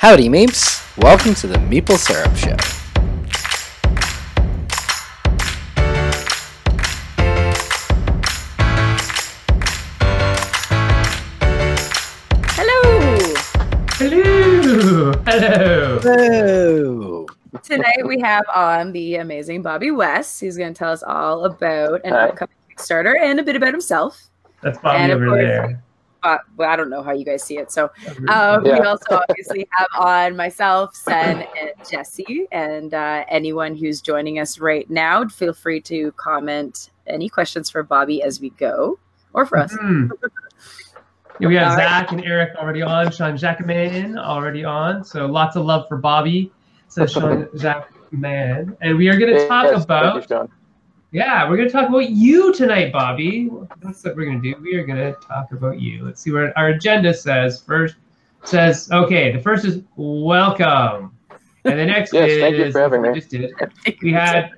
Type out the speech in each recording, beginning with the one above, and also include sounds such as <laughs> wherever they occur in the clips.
Howdy, Meeps! Welcome to the Meeple Syrup Show. Hello! Hello. Hello. Hello! Tonight we have on the amazing Bobby West. He's going to tell us all about an Hi. upcoming Kickstarter and a bit about himself. That's Bobby And over course- there. But well, I don't know how you guys see it. So um, we also obviously have on myself, Sen, and Jesse. And uh, anyone who's joining us right now, feel free to comment any questions for Bobby as we go or for us. Hmm. We have All right. Zach and Eric already on. Sean Jacquemin already on. So lots of love for Bobby. Says Sean Jacquemin. And we are going to talk Yes, thank about you, Sean. Yeah, we're gonna talk about you tonight, Bobby. That's what we're gonna do. We are gonna talk about you. Let's see what our agenda says. First says, okay, the first is welcome. And the next <laughs> Yes, is thank you for having me. just did. We had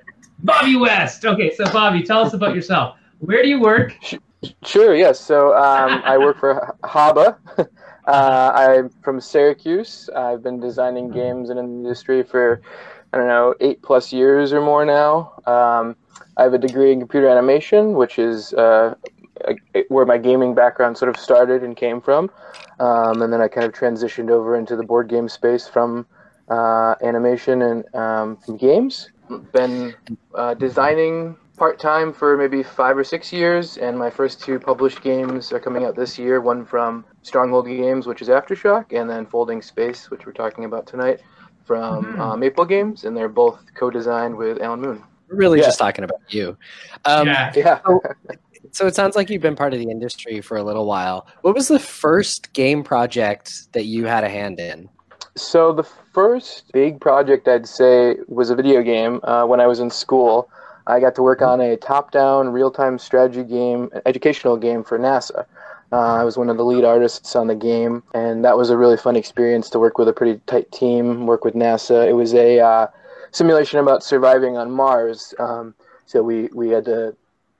Bobby West. Okay, so Bobby, tell us about yourself. Where do you work? Sure, yes. So um, I work for Haba. <laughs> Uh, I'm from Syracuse. I've been designing games in the industry for, I don't know, eight plus years or more now. Um, I have a degree in computer animation, which is uh, where my gaming background sort of started and came from. Um, and then I kind of transitioned over into the board game space from uh, animation and um, from games. Been uh, designing part time for maybe five or six years, and my first two published games are coming out this year. One from Stronghold Games, which is Aftershock, and then Folding Space, which we're talking about tonight, from Mhm. uh, Maple Games, and they're both co-designed with Alan Moon. We're really Yeah. just talking about you. Um, yeah. Yeah. So it sounds like you've been part of the industry for a little while. What was the first game project that you had a hand in? So the first big project I'd say was a video game uh, when I was in school. I got to work on a top-down real-time strategy game, educational game for NASA. Uh, I was one of the lead artists on the game, and that was a really fun experience to work with a pretty tight team, work with NASA. It was a uh, simulation about surviving on Mars. Um, so we, we had to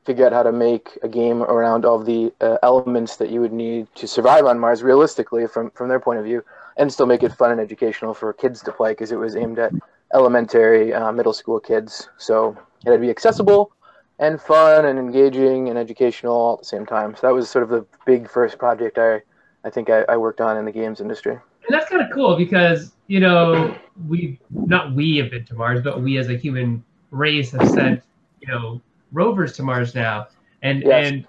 figure out how to make a game around all the uh, elements that you would need to survive on Mars realistically from, from their point of view and still make it fun and educational for kids to play because it was aimed at elementary, uh, middle school kids. So it had to be accessible and fun and engaging and educational all at the same time. So that was sort of the big first project I, I think I, I worked on in the games industry. And that's kind of cool because you know we not we have been to Mars, but we as a human race have sent you know rovers to Mars now. And Yes. and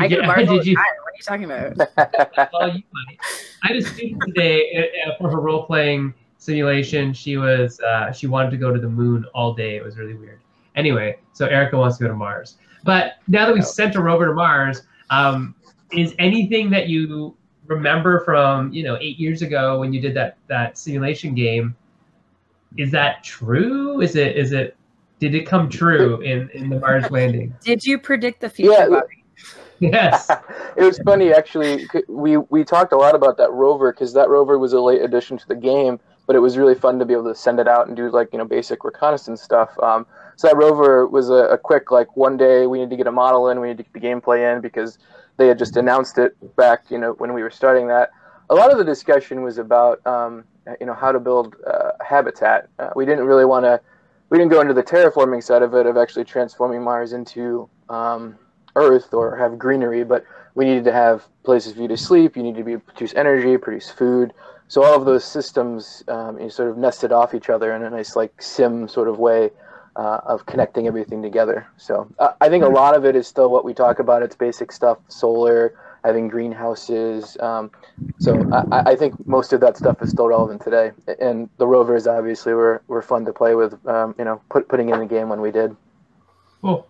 I did go to you, Mars all did you. What are you talking about? <laughs> well, you might. I had a student today uh, uh, for her role playing simulation. She was uh, she wanted to go to the moon all day. It was really weird. Anyway, so Erica wants to go to Mars. But now that we Yeah. sent a rover to Mars, um, is anything that you remember from you know eight years ago when you did that that simulation game? Is that true? Is it is it did it come true <laughs> in in the Mars landing? Did you predict the future, Yeah. Bobby? Yes. <laughs> it was funny actually. We we talked a lot about that rover because that rover was a late addition to the game, but it was really fun to be able to send it out and do like you know basic reconnaissance stuff. Um, so that rover was a, a quick like one day we need to get a model in, we need to get the gameplay in because they had just announced it back you know when we were starting that. A lot of the discussion was about um, you know how to build uh, habitat. Uh, we didn't really want to. We didn't go into the terraforming side of it of actually transforming Mars into um, Earth or have greenery, but we needed to have places for you to sleep. You need to be produce energy, produce food. So all of those systems, um, you sort of nested off each other in a nice like sim sort of way uh, of connecting everything together. So uh, I think a lot of it is still what we talk about. It's basic stuff: solar, having greenhouses. Um, so I, I think most of that stuff is still relevant today. And the rovers obviously were, were fun to play with. Um, you know, put, putting in the game when we did. Cool.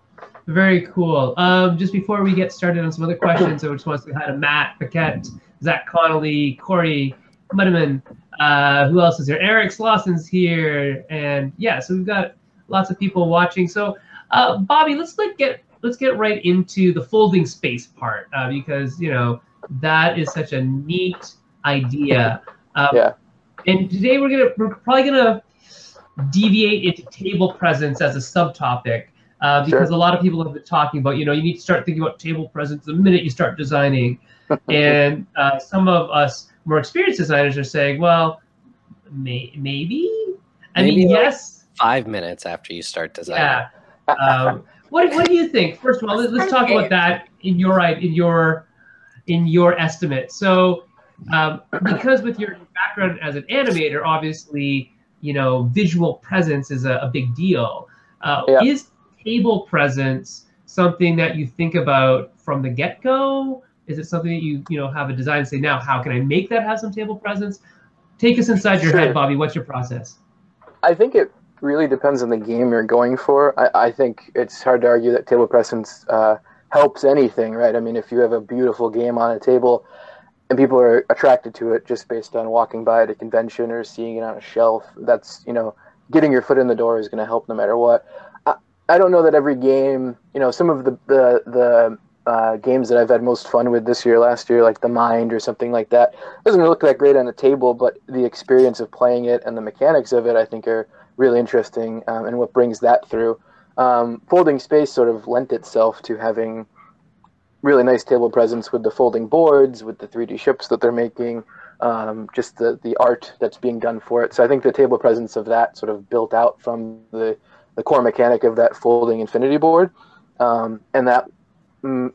Very cool. Um, just before we get started on some other questions, I just want to say hi to Matt, Paquette, Zach Connolly, Corey, Mudman. Uh, who else is here? Eric Slosson's here, and yeah, so we've got lots of people watching. So, uh, Bobby, let's like get let's get right into the folding space part uh, because you know that is such a neat idea. Um, Yeah. And today we're gonna we're probably gonna deviate into table presence as a subtopic uh, because a lot of people have been talking about, you know, you need to start thinking about table presence the minute you start designing. <laughs> and uh, some of us more experienced designers are saying, well, may, maybe. I Maybe mean, yes. Five minutes after you start designing. Yeah. Um, what What do you think? First of all, let's, let's talk about that in your right in your in your estimate. So, um, because with your background as an animator, obviously, you know, visual presence is a, a big deal. Uh, Yeah. Is table presence something that you think about from the get go? Is it something that you you know have a design and say now how can I make that have some table presence? Take us inside your Sure. head, Bobby. What's your process? I think it really depends on the game you're going for. I, I think it's hard to argue that table presence uh, helps anything, right? I mean, if you have a beautiful game on a table and people are attracted to it just based on walking by at a convention or seeing it on a shelf, that's, you know, getting your foot in the door is going to help no matter what. I, I don't know that every game, you know, some of the, the, the uh, games that I've had most fun with this year, last year, like The Mind or something like that, doesn't look that great on a table, but the experience of playing it and the mechanics of it, I think, are really interesting um, and what brings that through. Um, folding space sort of lent itself to having really nice table presence with the folding boards, with the 3D ships that they're making, um, just the, the art that's being done for it. So I think the table presence of that sort of built out from the, the core mechanic of that folding infinity board. Um, and that mm,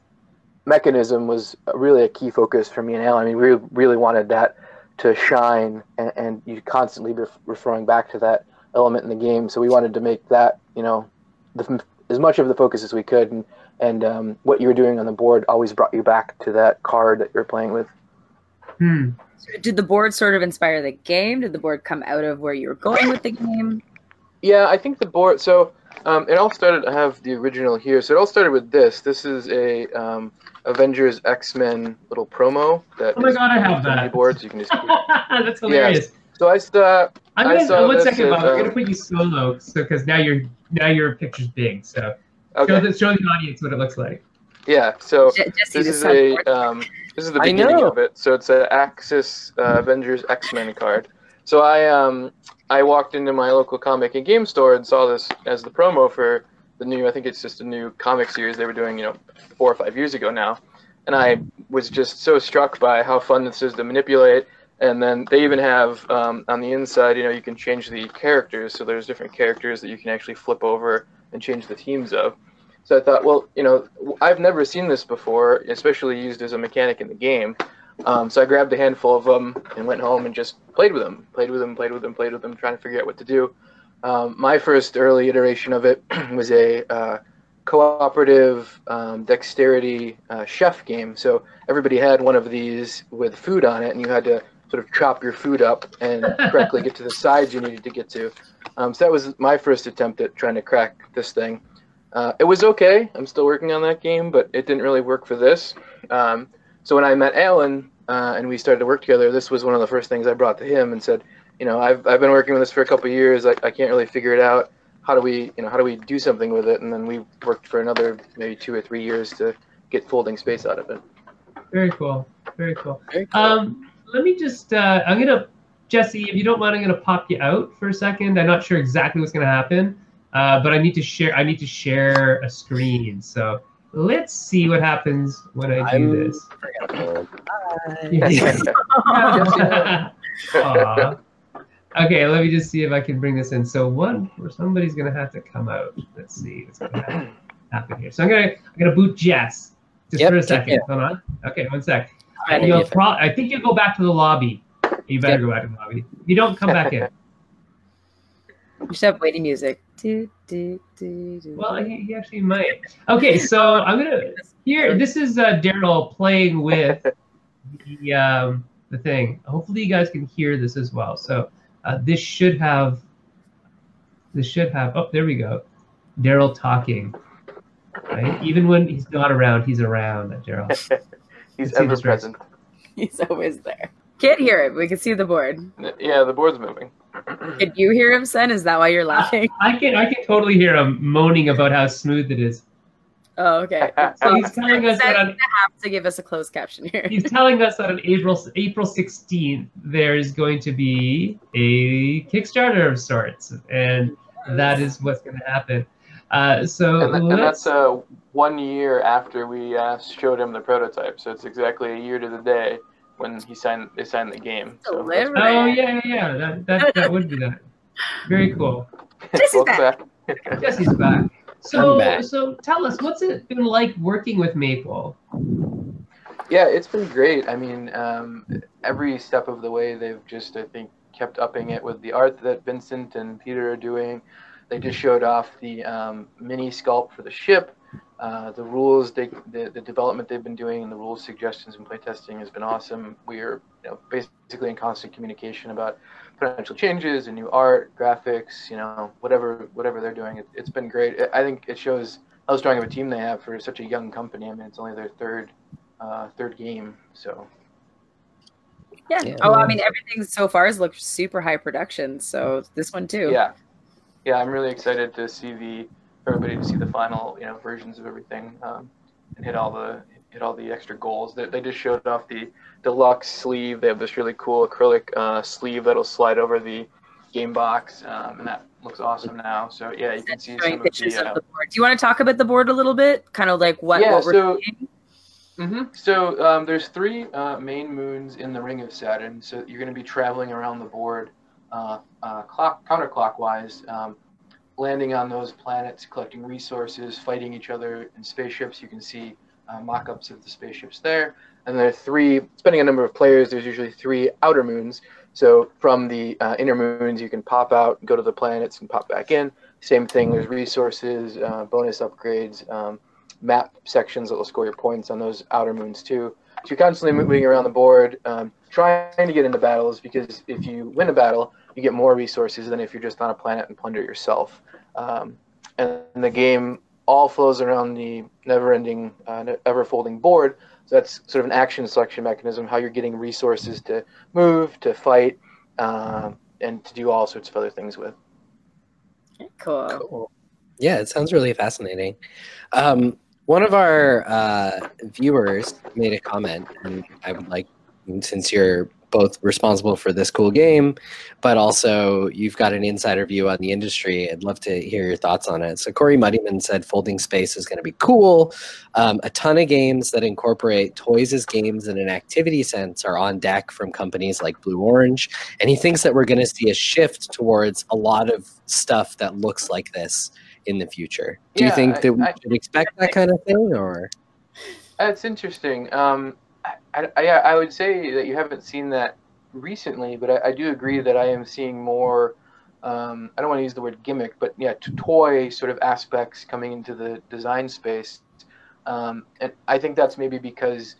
mechanism was really a key focus for me and. I mean, we really wanted that to shine, and, and you constantly be referring back to that element in the game. So we wanted to make that, you know, the, as much of the focus as we could, and and um, what you were doing on the board always brought you back to that card that you're playing with. Hmm. Did the board sort of inspire the game? Did the board come out of where you were going with the game? Yeah, I think the board. So um, it all started. I have the original here. So it all started with this. This is a um, Avengers X Men little promo. That Oh my God, I have on the that. boards. You can just. <laughs> That's hilarious. So I saw. I'm gonna saw one this second, as, Bob. I'm um, gonna put you solo, so because now your now your picture's big. So show the show the audience what it looks like. Yeah. So Je- Jesse, this this is a um, this is the beginning of it. So it's an Axis uh, Avengers X Men card. So I um I walked into my local comic and game store and saw this as the promo for the new. I think it's just a new comic series they were doing, you know, four or five years ago now. And I was just so struck by how fun this is to manipulate. And then they even have um, on the inside, you know, you can change the characters. So there's different characters that you can actually flip over and change the teams of. So I thought, well, you know, I've never seen this before, especially used as a mechanic in the game. Um, so I grabbed a handful of them and went home and just played with them, played with them, played with them, played with them, trying to figure out what to do. Um, my first early iteration of it <clears throat> was a uh, cooperative um, dexterity uh, chef game. So everybody had one of these with food on it, and you had to sort of chop your food up and correctly get to the sides you needed to get to. Um, so that was my first attempt at trying to crack this thing. Uh, it was okay. I'm still working on that game, but it didn't really work for this. Um, so when I met Alan uh, and we started to work together, this was one of the first things I brought to him and said, you know, I've, I've been working with this for a couple of years. I, I can't really figure it out. How do we, you know, how do we do something with it? And then we worked for another maybe two or three years to get folding space out of it. Very cool. Very cool. Very cool. Um, let me just. Uh, I'm gonna Jesse, if you don't mind, I'm gonna pop you out for a second. I'm not sure exactly what's gonna happen, uh, but I need to share. I need to share a screen. So let's see what happens when I do I'm- this. <laughs> Okay, let me just see if I can bring this in. So one, or somebody's gonna have to come out. Let's see what's gonna happen- happen here. So I'm gonna I'm gonna boot Jess just Yep, for a second. Hold on. Okay, one sec. You'll pro- I think you go back to the lobby. You better Yep. go back to the lobby. You don't come back in. <laughs> We should have waiting music. Do, do, do, do. Well, he, he actually might. Okay, so I'm gonna here. This is uh, Daryl playing with the um, the thing. Hopefully, you guys can hear this as well. So uh, this should have this should have. Oh, there we go. Daryl talking. Right? Even when he's not around, he's around. Daryl. <laughs> He's Let's ever present. <laughs> He's always there. Can't hear it. We can see the board. Yeah, the board's moving. <clears throat> Can you hear him, Sen? Is that why you're laughing? I can I can totally hear him moaning about how smooth it is. Oh, okay. <laughs> So he's telling us that Sen's on gonna have to give us a closed caption here. he's telling us that on April April 16th there is going to be a Kickstarter of sorts, and that is what's going to happen. Uh, so And, th- and that's uh, one year after we uh, showed him the prototype, so it's exactly a year to the day when he signed they signed the game. So Oh yeah, yeah, yeah. That that, that would be that. Very cool. Jesse's Welcome back. back. <laughs> Jesse's back. So back. so tell us, what's it been like working with Maple? Yeah, it's been great. I mean, um, every step of the way, they've just, I think, kept upping it with the art that Vincent and Peter are doing. They just showed off the um, mini sculpt for the ship. Uh, the rules, they, the, the development they've been doing, and the rules suggestions and playtesting has been awesome. We are you know, basically in constant communication about potential changes and new art, graphics, you know, whatever whatever they're doing. It, it's been great. I think it shows how strong of a team they have for such a young company. I mean, it's only their third uh, third game, so Yeah. Yeah. Oh, I mean, everything so far has looked super high production. So this one too. yeah, yeah. I'm really excited to see the for everybody to see the final you know versions of everything um, and hit all the hit all the extra goals. They, they just showed off the deluxe sleeve. They have this really cool acrylic uh, sleeve that'll slide over the game box, um, and that looks awesome now. So yeah, you can see some of the. of Uh, the board. Do you want to talk about the board a little bit? Kind of like what, Yeah, what we're so- seeing? hmm So um, there's three uh, main moons in the ring of Saturn. So you're going to be traveling around the board uh, uh, clock counterclockwise, um, landing on those planets, collecting resources, fighting each other in spaceships. You can see uh, mock-ups of the spaceships there. And there are three, depending on number of players, there's usually three outer moons. So from the uh, inner moons, you can pop out, go to the planets, and pop back in. Same thing. There's resources, uh, bonus upgrades. Um, map sections that will score your points on those outer moons too. So you're constantly moving around the board, um, trying to get into battles because if you win a battle, you get more resources than if you're just on a planet and plunder yourself. Um, and the game all flows around the never-ending, uh, ever-folding board. So that's sort of an action selection mechanism, how you're getting resources to move, to fight, um, and to do all sorts of other things with. Cool. Cool. Yeah, it sounds really fascinating. Um, one of our uh, viewers made a comment, and I would like, since you're both responsible for this cool game, but also you've got an insider view on the industry. I'd love to hear your thoughts on it. So Corey Muddyman said folding space is going to be cool. Um, a ton of games that incorporate toys as games in an activity sense are on deck from companies like Blue Orange, and he thinks that we're going to see a shift towards a lot of stuff that looks like this in the future. Do you Yeah, think I- that we I- should expect that kind of thing, or? That's interesting. Um, I, I, I would say that you haven't seen that recently, but I, I do agree that I am seeing more. Um, I don't want to use the word gimmick, but yeah, toy sort of aspects coming into the design space, um, and I think that's maybe because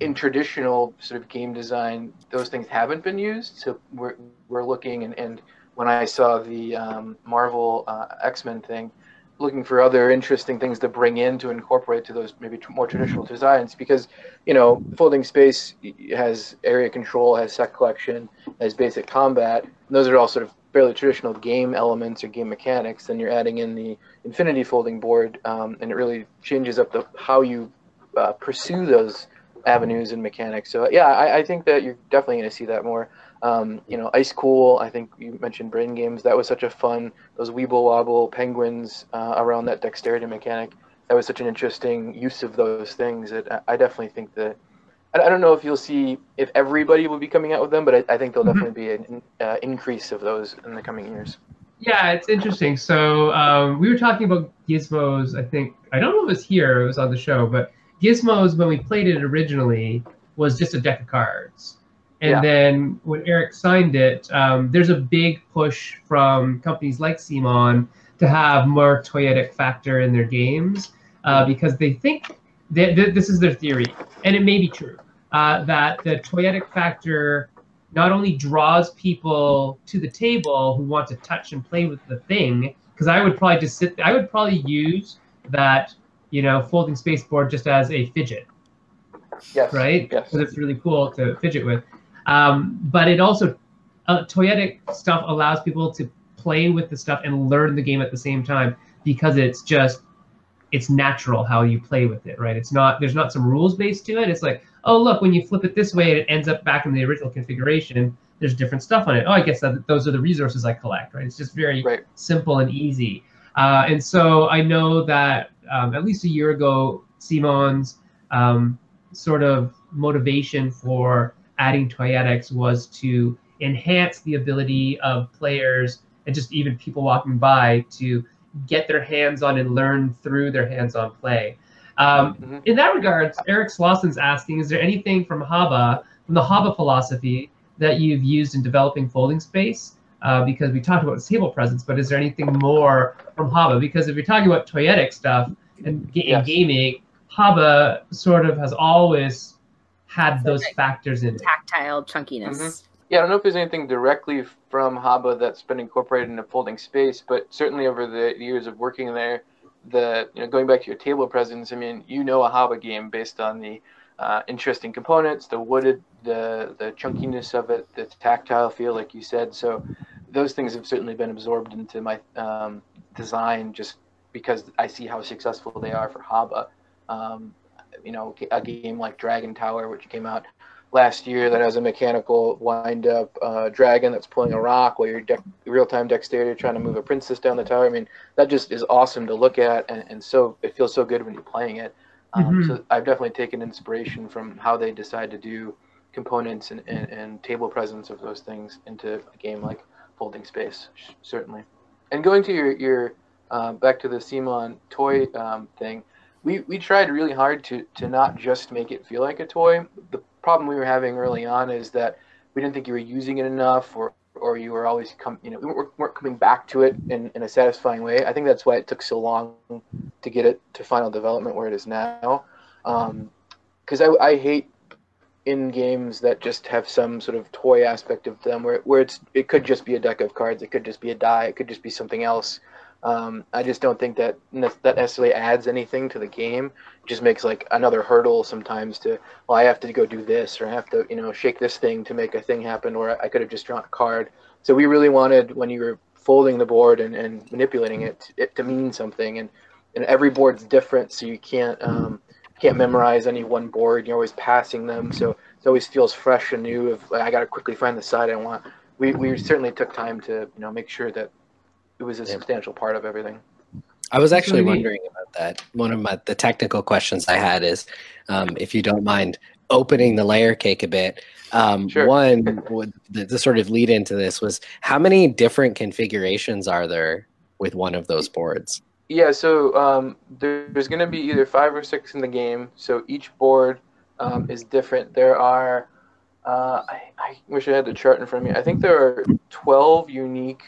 in traditional sort of game design, those things haven't been used. So we're we're looking, and, and when I saw the um, Marvel uh, X Men thing, looking for other interesting things to bring in to incorporate to those maybe more traditional designs because you know folding space has area control has set collection has basic combat. And those are all sort of fairly traditional game elements or game mechanics then you're adding in the infinity folding board um, and it really changes up the how you uh, pursue those avenues and mechanics. So yeah i, I think that you're definitely going to see that more um, you know, Ice Cool. I think you mentioned Brain Games. That was such a fun. Those Weeble Wobble penguins uh, around that dexterity mechanic. That was such an interesting use of those things. That I, definitely think that. I, don't know if you'll see if everybody will be coming out with them, but I, I think there'll Mhm. definitely be an uh, increase of those in the coming years. Yeah, it's interesting. So um, we were talking about gizmos. I think I don't know if it was here. It was on the show, but gizmos when we played it originally was just a deck of cards. And Yeah. then when Eric signed it, um, there's a big push from companies like CMON to have more toyetic factor in their games uh, because they think that th- this is their theory, and it may be true uh, that the toyetic factor not only draws people to the table who want to touch and play with the thing, because I would probably just sit. I would probably use that you know folding space board just as a fidget Yes. right? Yes. Because it's really cool to fidget with. Um, but it also, uh, toyetic stuff allows people to play with the stuff and learn the game at the same time because it's just, it's natural how you play with it, right? It's not, there's not some rules based to it. It's like, oh, look, when you flip it this way, it ends up back in the original configuration. There's different stuff on it. Oh, I guess that those are the resources I collect, right? It's just very Right. simple and easy. Uh, and so I know that um, at least a year ago, CMON's um, sort of motivation for adding toyetics was to enhance the ability of players and just even people walking by to get their hands on and learn through their hands-on play. Um, mm-hmm. In that regard, Eric Slosson's asking, is there anything from Haba, from the Haba philosophy, that you've used in developing folding space? Uh, because we talked about table presence, but is there anything more from Haba? Because if you're talking about toyetic stuff and ga- yes. gaming, Haba sort of has always had those factors in tactile chunkiness. Mm-hmm. Yeah, I don't know if there's anything directly from Haba that's been incorporated into folding space, but certainly over the years of working there, the you know going back to your table presence, I mean, you know a Haba game based on the uh, interesting components, the wooded, the the chunkiness of it, the tactile feel, like you said. So those things have certainly been absorbed into my um, design, just because I see how successful they are for Haba. Um, you know, a game like Dragon Tower, which came out last year, that has a mechanical wind-up uh, dragon that's pulling a rock while you're de- real-time dexterity trying to move a princess down the tower. I mean, that just is awesome to look at, and, and so it feels so good when you're playing it. Um, mm-hmm. So I've definitely taken inspiration from how they decide to do components and, and, and table presence of those things into a game like Folding Space, certainly. And going to your your uh, back to the CMON toy um, thing, we, we tried really hard to, to not just make it feel like a toy. The problem we were having early on is that we didn't think you were using it enough or, or you were always come you know we weren't, weren't coming back to it in, in a satisfying way. I think that's why it took so long to get it to final development where it is now. Because um, I, I hate in games that just have some sort of toy aspect of them where, where it's it could just be a deck of cards, it could just be a die, it could just be something else um, I just don't think that that necessarily adds anything to the game. It just makes like another hurdle sometimes to, well, I have to go do this or I have to, you know, shake this thing to make a thing happen, or I could have just drawn a card. So we really wanted when you were folding the board and, and manipulating it, it to mean something, and and every board's different, so you can't um, can't memorize any one board. You're always passing them, so it always feels fresh and new. Of like, I got to quickly find the side I want. We we certainly took time to you know make sure that it was a yeah. substantial part of everything. I was actually wondering about that. One of my the technical questions I had is, um, if you don't mind opening the layer cake a bit. Um, sure. one, <laughs> the, the sort of lead into this was how many different configurations are there with one of those boards? Yeah, so um, there's going to be either five or six in the game. So each board um, is different. There are, uh, I, I, wish I had the chart in front of me. I think there are 12 unique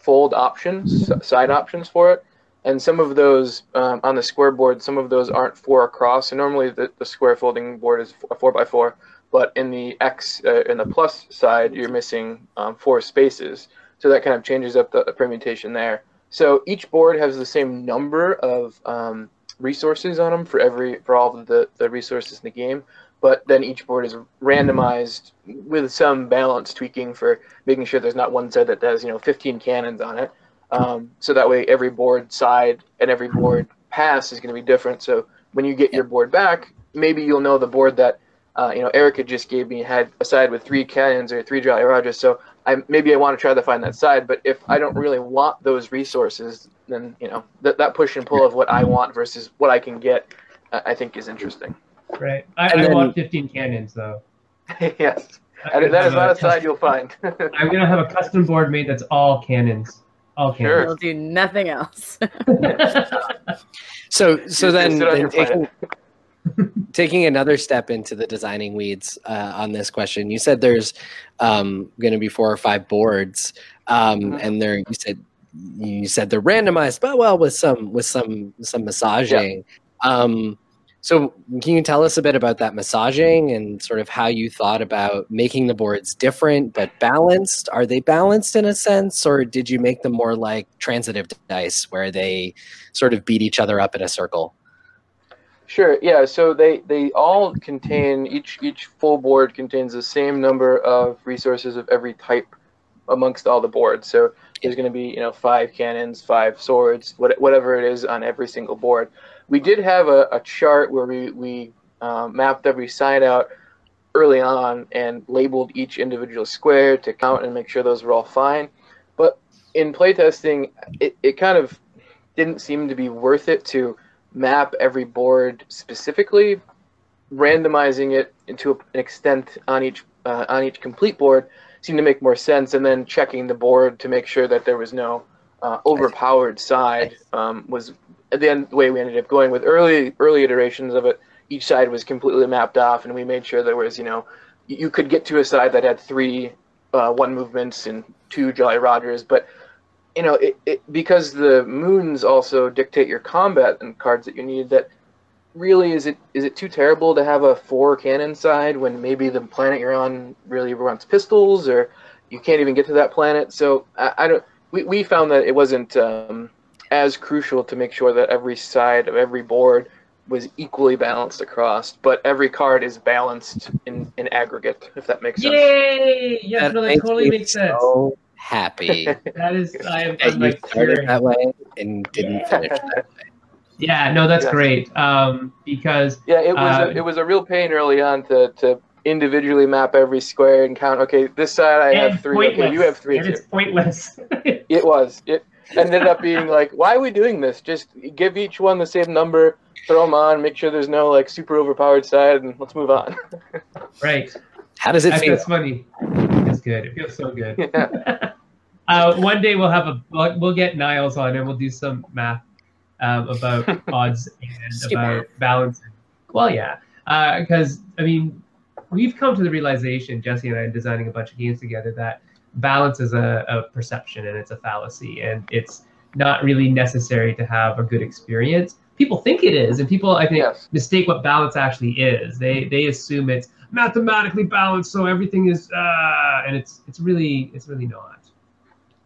fold options, side options for it. And some of those um, on the square board, some of those aren't four across. So normally the, the square folding board is a four by four, but in the X, uh, in the plus side, you're missing um, four spaces. So that kind of changes up the, the, permutation there. So each board has the same number of um, resources on them for every for all of the, the resources in the game but then each board is randomized with some balance tweaking for making sure there's not one side that has you know 15 cannons on it. Um, so that way every board side and every board pass is going to be different. So when you get your board back, maybe you'll know the board that uh, you know Erica just gave me had a side with three cannons or three Jolly Rogers. So I maybe I want to try to find that side, but if I don't really want those resources, then you know that that push and pull of what I want versus what I can get, uh, I think is interesting. Right. I, I then, want 15 cannons though. <laughs> yes. And that is not a side you'll find. <laughs> I'm gonna have a custom board made that's all cannons. All cannons. Sure. We'll do nothing else. <laughs> so so then, then taking, taking another step into the designing weeds uh, on this question, you said there's um, going to be four or five boards, um, mm-hmm. and there you said you said they're randomized, but well with some with some some massaging. Yeah. Um, so, can you tell us a bit about that massaging and sort of how you thought about making the boards different but balanced? Are they balanced in a sense, or did you make them more like transitive dice where they sort of beat each other up in a circle? Sure. Yeah. So they they all contain each each full board contains the same number of resources of every type amongst all the boards. So there's going to be you know five cannons, five swords, whatever it is on every single board we did have a, a chart where we, we uh, mapped every side out early on and labeled each individual square to count and make sure those were all fine. But in playtesting, it, it kind of didn't seem to be worth it to map every board specifically randomizing it into an extent on each uh, on each complete board seemed to make more sense, and then checking the board to make sure that there was no uh, overpowered side um, was the end, way we ended up going with early early iterations of it. Each side was completely mapped off, and we made sure there was you know you could get to a side that had three uh, one movements and two Jolly Rogers, but you know it, it, because the moons also dictate your combat and cards that you need that really is it is it too terrible to have a four cannon side when maybe the planet you're on really wants pistols or you can't even get to that planet so i, I don't we, we found that it wasn't um, as crucial to make sure that every side of every board was equally balanced across but every card is balanced in, in aggregate if that makes sense Yay! Yeah, That no, that makes totally me makes sense. so happy <laughs> That is, I am that I'm you like started that way and didn't finish that way. Yeah, no, that's Yes. great. Um, because Yeah, it was Uh, a, it was a real pain early on to, to individually map every square and count. Okay, this side I have three. pointless. Okay, you have three and it's pointless. <laughs> It was. It ended up being like, why are we doing this? Just give each one the same number, throw them on, make sure there's no like super overpowered side, and let's move on. <laughs> right. How does it I feel? That's funny. It's good. It feels so good. yeah. <laughs> Uh, one day we'll have a we'll we'll get Niles on and we'll do some math um, about <laughs> odds and Stupid. about balancing. Well, yeah, because I mean, we've come to the realization, Jesse and I, designing a bunch of games together, that balance is a, a perception and it's a fallacy, and it's not really necessary to have a good experience. People think it is, and people I think Yes. mistake what balance actually is. They they assume it's mathematically balanced, so everything is, uh, and it's it's really it's really not.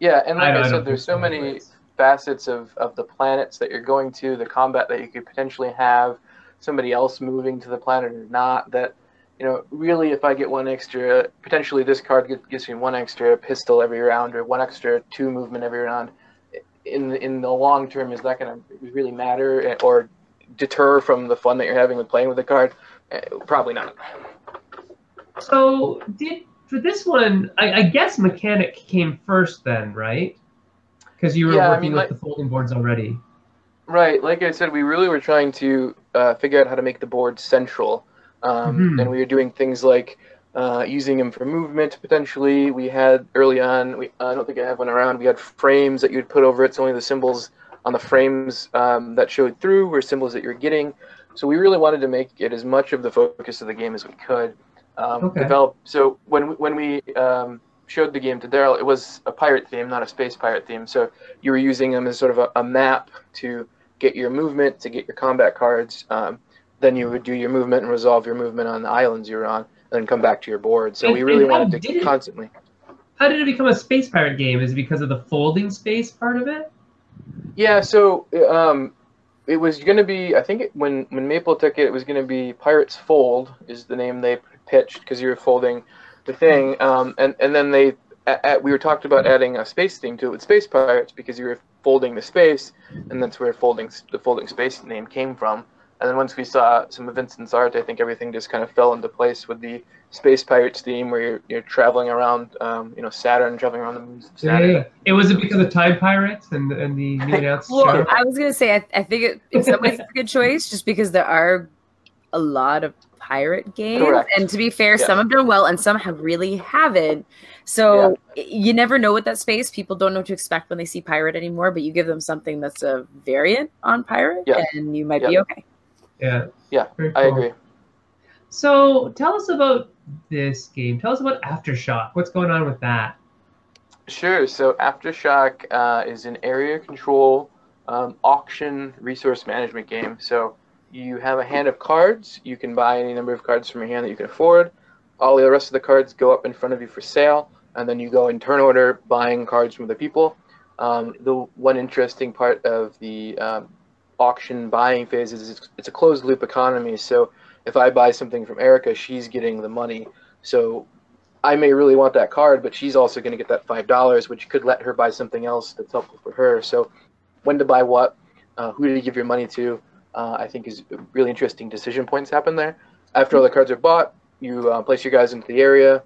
Yeah, and like I, don't said, think there's so many facets of, of the planets that you're going to, the combat that you could potentially have, somebody else moving to the planet or not. That you know, really, if I get one extra, potentially this card gives me one extra pistol every round or one extra two movement every round. In in the long term, is that going to really matter or deter from the fun that you're having with playing with the card? Eh, Probably not. So did for this one, I, I guess mechanic came first then, right? Because you were Yeah, I working mean, with like- the folding boards already. Right, like I said, we really were trying to uh, figure out how to make the board central, um, Mhm. and we were doing things like uh, using them for movement potentially. We had early on, we, I don't think I have one around. We had frames that you'd put over it, so only the symbols on the frames um, that showed through were symbols that you're getting. So we really wanted to make it as much of the focus of the game as we could. Um, Okay. Develop. So when we, when we um, showed the game to Daryl, it was a pirate theme, not a space pirate theme. So you were using them as sort of a, a map to get your movement, to get your combat cards. Um, then you would do your movement and resolve your movement on the islands you're on, and then come back to your board. So And- we really wanted to it- constantly. How did it become a space pirate game? Is it because of the folding space part of it? Yeah, so um, it was going to be. I think it, when when Maple took it, it was going to be Pirates Fold is the name they pitched because you were folding the thing, um, and and then they at, at, we were talked about adding a space theme to it with Space Pirates because you were folding the space, and that's where folding the folding space name came from. And then once we saw some of Vincent's art, I think everything just kind of fell into place with the Space Pirates theme, where you're, you're traveling around, um, you know, Saturn, traveling around the moons of Saturn. It was it because of Time Pirates and and the new announced Well, show. I was gonna say I, I think it, in some ways it's a good choice, just because there are a lot of pirate games, Correct. and to be fair, Yeah. some have done well and some have really haven't. So you never know with that space. People don't know what to expect when they see pirate anymore, but you give them something that's a variant on pirate, Yeah. and you might Yeah. be okay. Yeah. Yeah, Very I agree. So tell us about this game. Tell us about Aftershock. What's going on with that? Sure. So Aftershock uh, is an area control um, auction resource management game. So you have a hand of cards. You can buy any number of cards from your hand that you can afford. All the rest of the cards go up in front of you for sale, and then you go in turn order buying cards from other people. Um, the one interesting part of the um, auction buying phase is it's, it's a closed loop economy. So if I buy something from Erica, she's getting the money. So I may really want that card, but she's also going to get that five dollars, which could let her buy something else that's helpful for her. So, when to buy what, uh, who to give your money to, uh, I think is really interesting decision points happen there. After all the cards are bought, you uh, place your guys into the area.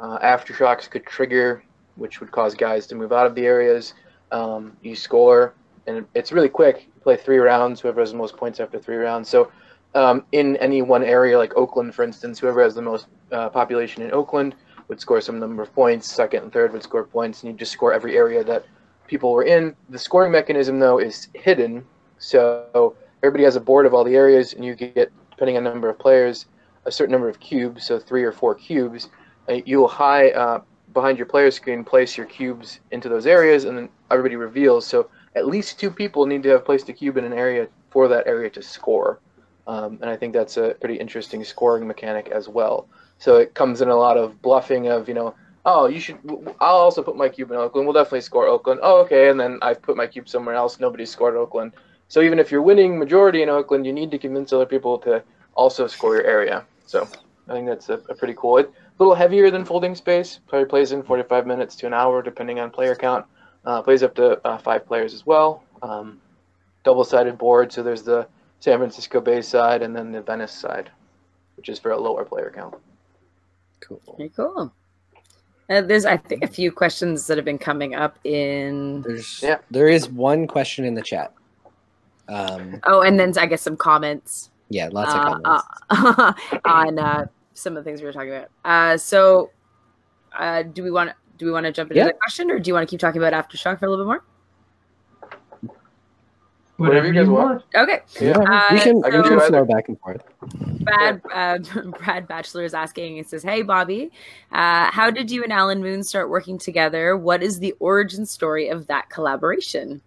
Uh, aftershocks could trigger, which would cause guys to move out of the areas. Um, you score, and it's really quick. Play three rounds. Whoever has the most points after three rounds. So um, in any one area, like Oakland, for instance, whoever has the most uh, population in Oakland would score some number of points. Second and third would score points, and you just score every area that people were in. The scoring mechanism, though, is hidden. So everybody has a board of all the areas, and you get, depending on number of players, a certain number of cubes, so three or four cubes. Uh, you will high uh, behind your player screen place your cubes into those areas, and then everybody reveals. So at least two people need to have placed a cube in an area for that area to score. Um, and I think that's a pretty interesting scoring mechanic as well. So it comes in a lot of bluffing of, you know, oh, you should, I'll also put my cube in Oakland. We'll definitely score Oakland. Oh, okay. And then I've put my cube somewhere else. Nobody scored Oakland. So even if you're winning majority in Oakland, you need to convince other people to also score your area. So I think that's a, a pretty cool. A little heavier than folding space. Probably plays in 45 minutes to an hour, depending on player count. Uh, plays up to uh, five players as well. Um, double-sided board. So there's the San Francisco Bay side and then the Venice side, which is for a lower player count. Cool. Very cool. Uh, there's, I think, a few questions that have been coming up in. There's Yeah. there is one question in the chat. Um, Oh, and then I guess some comments yeah, lots of uh, comments. uh, <laughs> on uh, some of the things we were talking about. Uh, so, uh, do we want do we want to jump into Yeah. the question, or do you want to keep talking about aftershock for a little bit more? Whatever you guys want. Okay. yeah, uh, we can I can can do flow either. back and forth. Brad uh, <laughs> Brad Bachelor is asking. It says, "Hey Bobby, uh, how did you and Alan Moon start working together? What is the origin story of that collaboration?"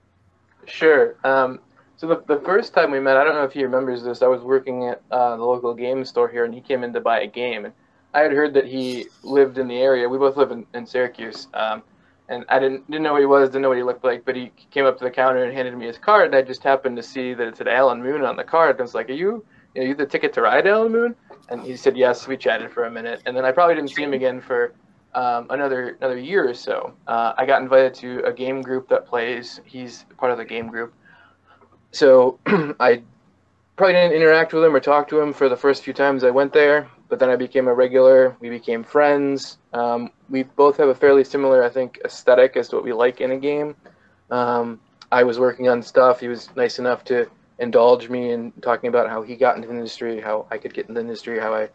Sure. Um, so the, the first time we met, I don't know if he remembers this. I was working at uh, the local game store here, and he came in to buy a game. And I had heard that he lived in the area. We both live in, in Syracuse, um, and I didn't didn't know who he was, didn't know what he looked like. But he came up to the counter and handed me his card, and I just happened to see that it said Alan Moon on the card. And I was like, "Are you, you, you the ticket to ride Alan Moon?" And he said yes. We chatted for a minute, and then I probably didn't see him again for um, another another year or so. Uh, I got invited to a game group that plays. He's part of the game group, so <clears throat> I probably didn't interact with him or talk to him for the first few times I went there. But then I became a regular. We became friends. Um, we both have a fairly similar, I think, aesthetic as to what we like in a game. Um, I was working on stuff. He was nice enough to indulge me in talking about how he got into the industry, how I could get into the industry, how I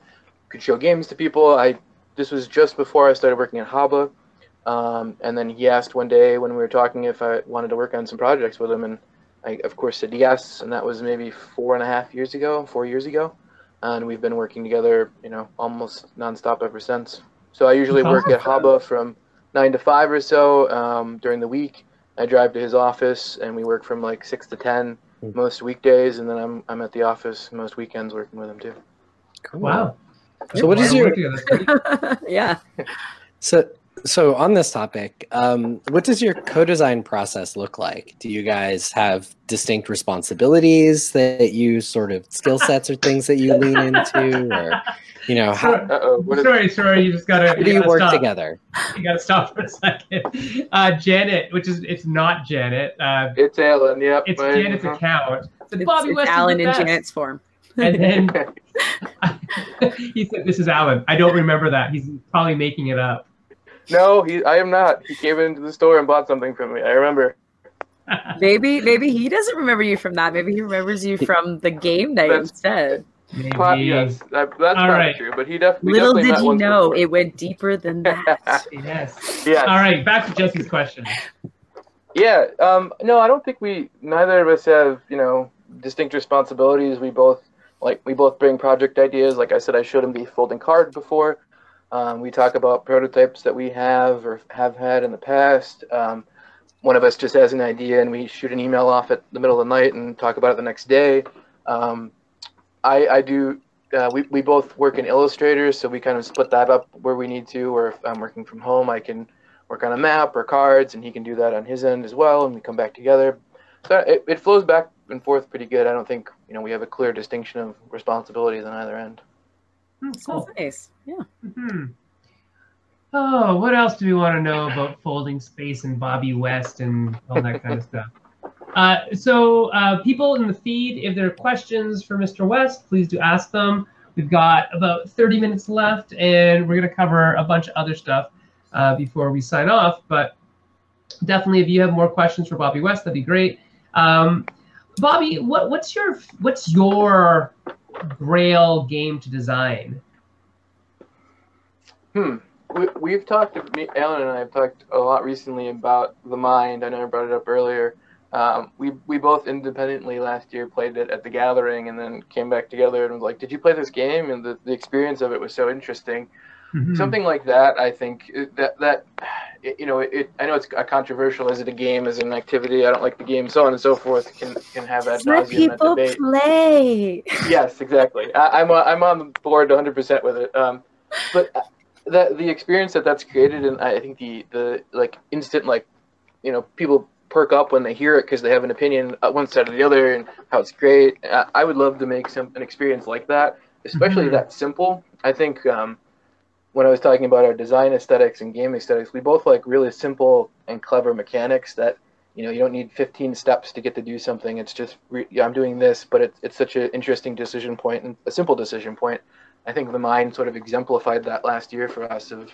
could show games to people. I this was just before I started working at Haba, um, and then he asked one day when we were talking if I wanted to work on some projects with him, and I of course said yes, and that was maybe four and a half years ago, four years ago, and we've been working together, you know, almost nonstop ever since. So I usually work at awesome. Haba from nine to five or so um, during the week. I drive to his office, and we work from like six to ten Hmm. most weekdays, and then I'm I'm at the office most weekends working with him too. Cool. Wow. So what is your- <laughs> <laughs> yeah. So, so on this topic, um, what does your co-design process look like? Do you guys have distinct responsibilities that you sort of skill sets or things that you lean into, or you know, how, what is sorry, sorry, you just gotta. how do you gotta work stop. together? You gotta stop for a second. Uh, Janet, which is it's not Janet. Uh, It's Alan. Yep. it's but- Janet's account. Said, It's, Bobby it's West Alan the in. Janet's form. And then <laughs> <laughs> he said, "This is Alan." I don't remember that. He's probably making it up. No, he. I am not. He came into the store and bought something from me. I remember. <laughs> Maybe maybe he doesn't remember you from that. Maybe he remembers you from the game night That's- instead. Maybe. Pot, yes, that, that's All probably right. true. But he definitely. Little definitely did met he know before. it went deeper than that. <laughs> Yes. Yes. All right, back to Jesse's question. Yeah. Um, no, I don't think we. Neither of us have you know distinct responsibilities. We both like we both bring project ideas. Like I said, I showed him the folding card before. Um, we talk about prototypes that we have or have had in the past. Um, one of us just has an idea and we shoot an email off at the middle of the night and talk about it the next day. Um, I, I do. Uh, we, we both work in Illustrator, so we kind of split that up where we need to. Or if I'm working from home, I can work on a map or cards, and he can do that on his end as well, and we come back together. So it, it flows back and forth pretty good. I don't think you know we have a clear distinction of responsibilities on either end. Hmm, Sounds cool. nice. Yeah. Hmm. Oh, what else do we want to know about folding space and Bobby West and all that kind of stuff? Uh, so, uh, people in the feed, if there are questions for Mr. West, please do ask them. We've got about 30 minutes left, and we're going to cover a bunch of other stuff uh, before we sign off. But definitely, if you have more questions for Bobby West, that'd be great. Um, Bobby, what, what's your what's your grail game to design? Hmm. We, we've talked, me, Alan and I have talked a lot recently about the mind. I know I brought it up earlier. Um, we we both independently last year played it at the gathering and then came back together and was like, "Did you play this game?" And the, the experience of it was so interesting. Mm-hmm. Something like that, I think that that you know, it, I know it's a controversial. Is it a game? Is it an activity? I don't like the game, so on and so forth. Can can have ad Let people debate. play. Yes, exactly. I, am I'm on the board 100 percent with it. Um, but that the experience that that's created, and I think the the like instant like, you know, people perk up when they hear it because they have an opinion one side or the other and how it's great. I would love to make some an experience like that, especially mm-hmm. that simple. I think um, when I was talking about our design aesthetics and game aesthetics, we both like really simple and clever mechanics that you know you don't need 15 steps to get to do something. It's just re- yeah, I'm doing this, but it's it's such an interesting decision point and a simple decision point. I think the mind sort of exemplified that last year for us. Of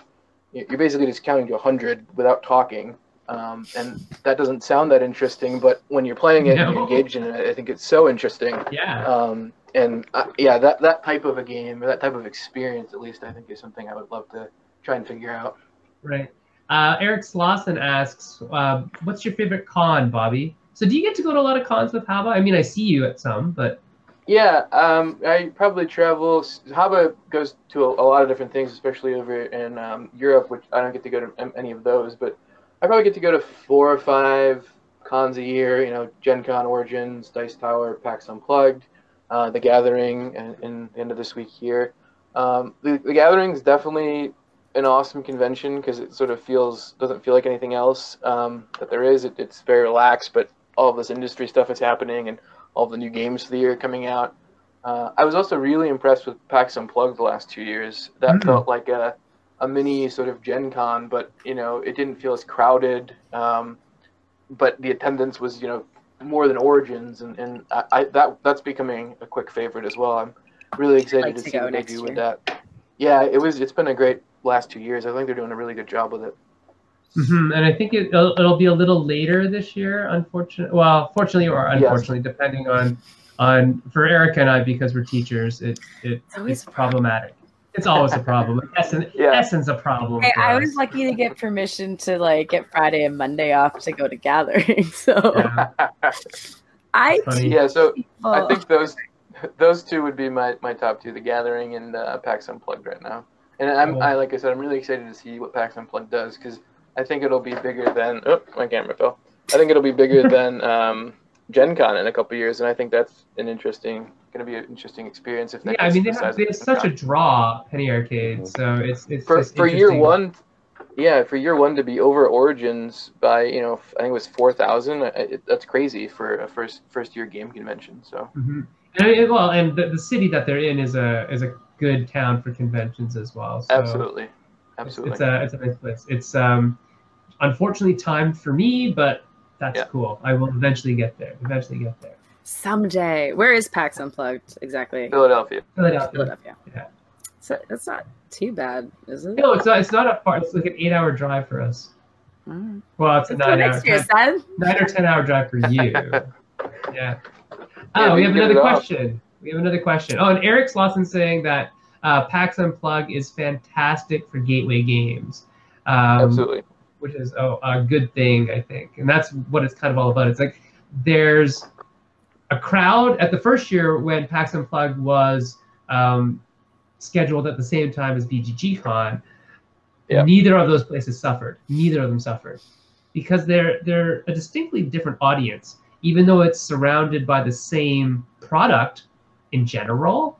you're basically just counting to 100 without talking um, and that doesn't sound that interesting, but when you're playing it no. and you're engaged in it, I think it's so interesting. Yeah. Um, and uh, yeah, that that type of a game or that type of experience, at least, I think, is something I would love to try and figure out. Right. Uh, Eric Slauson asks, uh, "What's your favorite con, Bobby?" So, do you get to go to a lot of cons with Haba? I mean, I see you at some, but yeah, um, I probably travel. Haba goes to a, a, lot of different things, especially over in um, Europe, which I don't get to go to any of those. But I probably get to go to four or five cons a year. You know, Gen Con, Origins, Dice Tower, PAX Unplugged, uh, the Gathering, and in the end of this week here. Um, the, the Gathering is definitely an awesome convention because it sort of feels doesn't feel like anything else um, that there is. It, it's very relaxed, but all this industry stuff is happening and all the new games for the year coming out. Uh, I was also really impressed with PAX Unplugged the last two years. That mm-hmm. felt like a a mini sort of Gen Con, but you know it didn't feel as crowded. Um, but the attendance was you know more than Origins, and, and I, I, that that's becoming a quick favorite as well. I'm really excited like to, to see what they do year. with that. Yeah, it was. It's been a great last two years. I think they're doing a really good job with it. Mm-hmm. And I think it, will it'll be a little later this year, unfortunately. Well, fortunately or unfortunately, yes. depending on on for Erica and I because we're teachers, it, it it's, it's problematic. It's always a problem. <laughs> Essen, yeah. Essen's a problem. Hey, I was lucky to get permission to like get Friday and Monday off to go to gathering. <laughs> So yeah. I yeah. So people. I think those those two would be my, my top two: the gathering and uh, PAX Unplugged right now. And I'm I like I said, I'm really excited to see what PAX Unplugged does because I think it'll be bigger than oh my camera fell. I think it'll be bigger <laughs> than um, Gen Con in a couple years, and I think that's an interesting going to be an interesting experience if yeah, I mean they have, they have such a draw Penny Arcade, mm-hmm. so it's it's for for year one. Yeah, for year one to be over Origins by you know I think it was four thousand. That's crazy for a first first year game convention. So. Mm-hmm. And, well, and the, the city that they're in is a is a good town for conventions as well. So Absolutely, absolutely. It's, it's, a it's a nice place. It's um, unfortunately timed for me, but that's yeah. cool. I will eventually get there. Eventually get there. Someday. Where is PAX Unplugged exactly? Philadelphia. Philadelphia. Philadelphia. Yeah. So that's not too bad, is it? No, it's not. It's not a far. It's like an eight-hour drive for us. Mm. Well, it's a nine-hour. Ten, nine or ten-hour drive for you. <laughs> yeah. Oh, yeah, we have another question. We have another question. Oh, and Eric Slauson saying that uh, PAX Unplugged is fantastic for gateway games. Um, Absolutely. Which is oh, a good thing, I think, and that's what it's kind of all about. It's like there's a crowd at the first year when PAX Unplugged was um, scheduled at the same time as BGG Yep. Neither of those places suffered. Neither of them suffered because they're they're a distinctly different audience. Even though it's surrounded by the same product in general,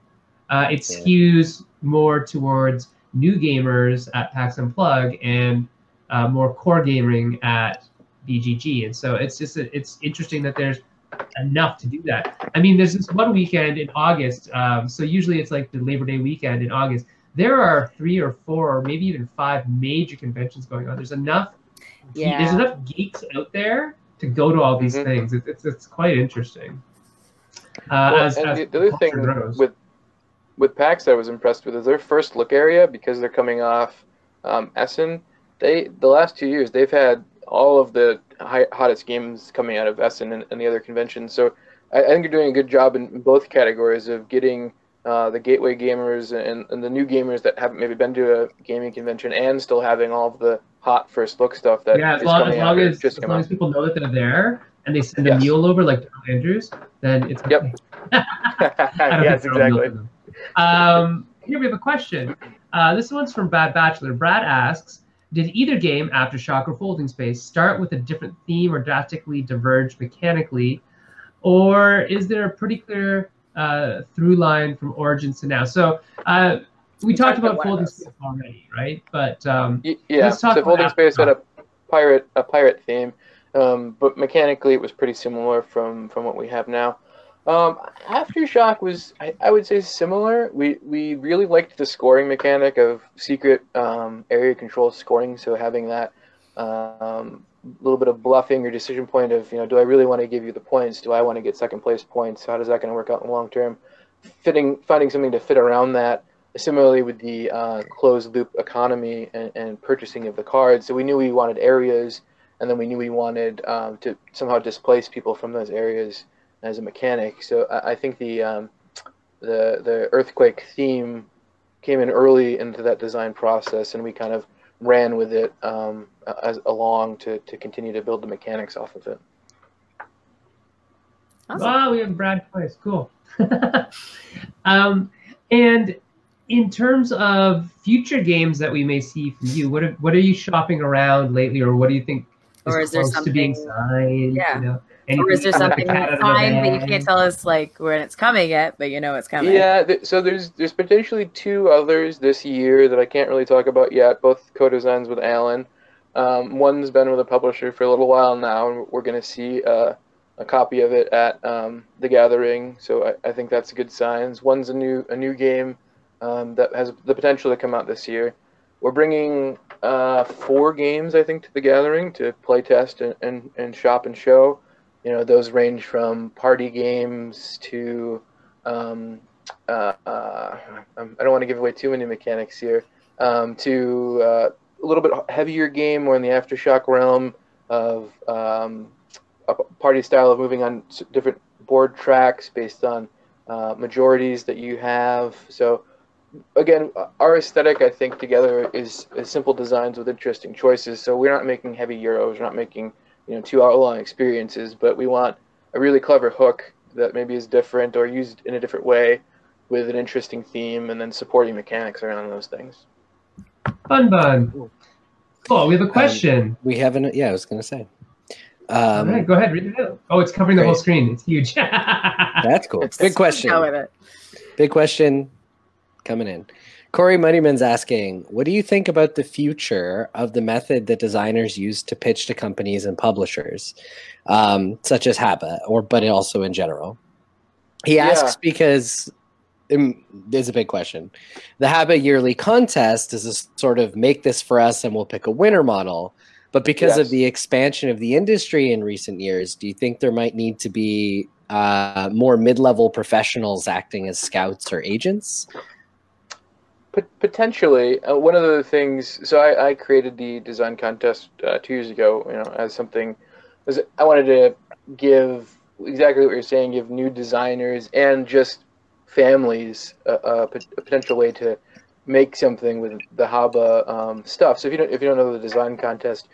uh, it yeah. skews more towards new gamers at PAX Unplugged and uh, more core gaming at BGG. And so it's just a, it's interesting that there's enough to do that. I mean, there's this one weekend in August. Um, so usually it's like the Labor Day weekend in August. There are three or four, or maybe even five major conventions going on. There's enough. Yeah. There's enough geeks out there to go to all these mm-hmm. things. It's, it's, it's quite interesting. Uh, well, as, and as the, other thing grows. with with PAX I was impressed with is their first look area because they're coming off um, Essen. They the last two years they've had all of the high, hottest games coming out of Essen and, and the other conventions. So I, I, think you're doing a good job in, in both categories of getting uh, the gateway gamers and, and the new gamers that haven't maybe been to a gaming convention and still having all of the hot first look stuff that yeah, as long, as, long as, as long as people know that they're there and they send a Yes. mule over like Andrews, then it's Yep. okay. <laughs> <laughs> Don't yes, exactly. Um, here we have a question. Uh, this one's from Bad Bachelor. Brad asks, did either game, Aftershock or Folding Space, start with a different theme or drastically diverge mechanically? Or is there a pretty clear uh, through line from Origins to now? So uh, we, We talked talked about about one of Folding. Space already, right? But um, Y- Yeah, Let's talk so about Folding Space had Aftershock. a pirate a pirate theme, um, but mechanically it was pretty similar from from what we have now. Um, Aftershock was I, I would say similar. We we really liked the scoring mechanic of secret um, area control scoring. So having that um, little bit of bluffing or decision point of you know do I really want to give you the points? Do I want to get second place points? How does that going to work out in the long term? Fitting finding something to fit around that similarly with the uh, closed loop economy and, and purchasing of the cards. So we knew we wanted areas, and then we knew we wanted um, to somehow displace people from those areas as a mechanic. So I, I think the um, the the earthquake theme came in early into that design process, and we kind of ran with it um, as along to, to continue to build the mechanics off of it. Awesome. Wow, we have Brad twice. Cool. <laughs> um, and in terms of future games that we may see from you, what are, what are you shopping around lately, or what do you think is, Or is there close to being something- signed? Yeah. You know, Or is there something like the cat out of the fine, but you can't tell us like when it's coming yet, but you know it's coming. Yeah, th- so there's there's potentially two others this year that I can't really talk about yet. Both co-designs with Alan. Um, one's been with a publisher for a little while now, and we're going to see uh, a copy of it at um, the Gathering. So I, I think that's a good sign. One's a new a new game um, that has the potential to come out this year. We're bringing uh, four games, I think, to the Gathering to play test and, and, and shop and show. You know, those range from party games to um, uh, uh, um, I don't want to give away too many mechanics here. Um, to uh, a little bit heavier game, more in the aftershock realm of um, a party style of moving on different board tracks based on uh, majorities that you have. So again, our aesthetic, I think, together is, is simple designs with interesting choices. So we're not making heavy euros, we're not making you know two hour long experiences, but we want a really clever hook that maybe is different or used in a different way with an interesting theme and then supporting mechanics around those things. Fun bun. Cool. We have a question. We haven't. Yeah, I was gonna say. Um, right, go ahead. Read it out. Oh, it's covering the whole screen. It's huge. <laughs> That's cool. Just Big question. Go with it. Big question coming in. Corey Moneyman's asking, what do you think about the future of the method that designers use to pitch to companies and publishers, um, such as Haba, or but also in general? He Yeah. asks because um, there's a big question. The Haba yearly contest is a sort of make this for us and we'll pick a winner model. But because of the expansion of the industry in recent years, do you think there might need to be uh, more mid-level professionals acting as scouts or agents? Pot- Potentially, uh, one of the things. So I, I created the design contest uh, two years ago. You know, as something, as I wanted to give exactly what you're saying, give new designers and just families a, a potential way to make something with the Haba um, stuff. So if you don't if you don't know the design contest,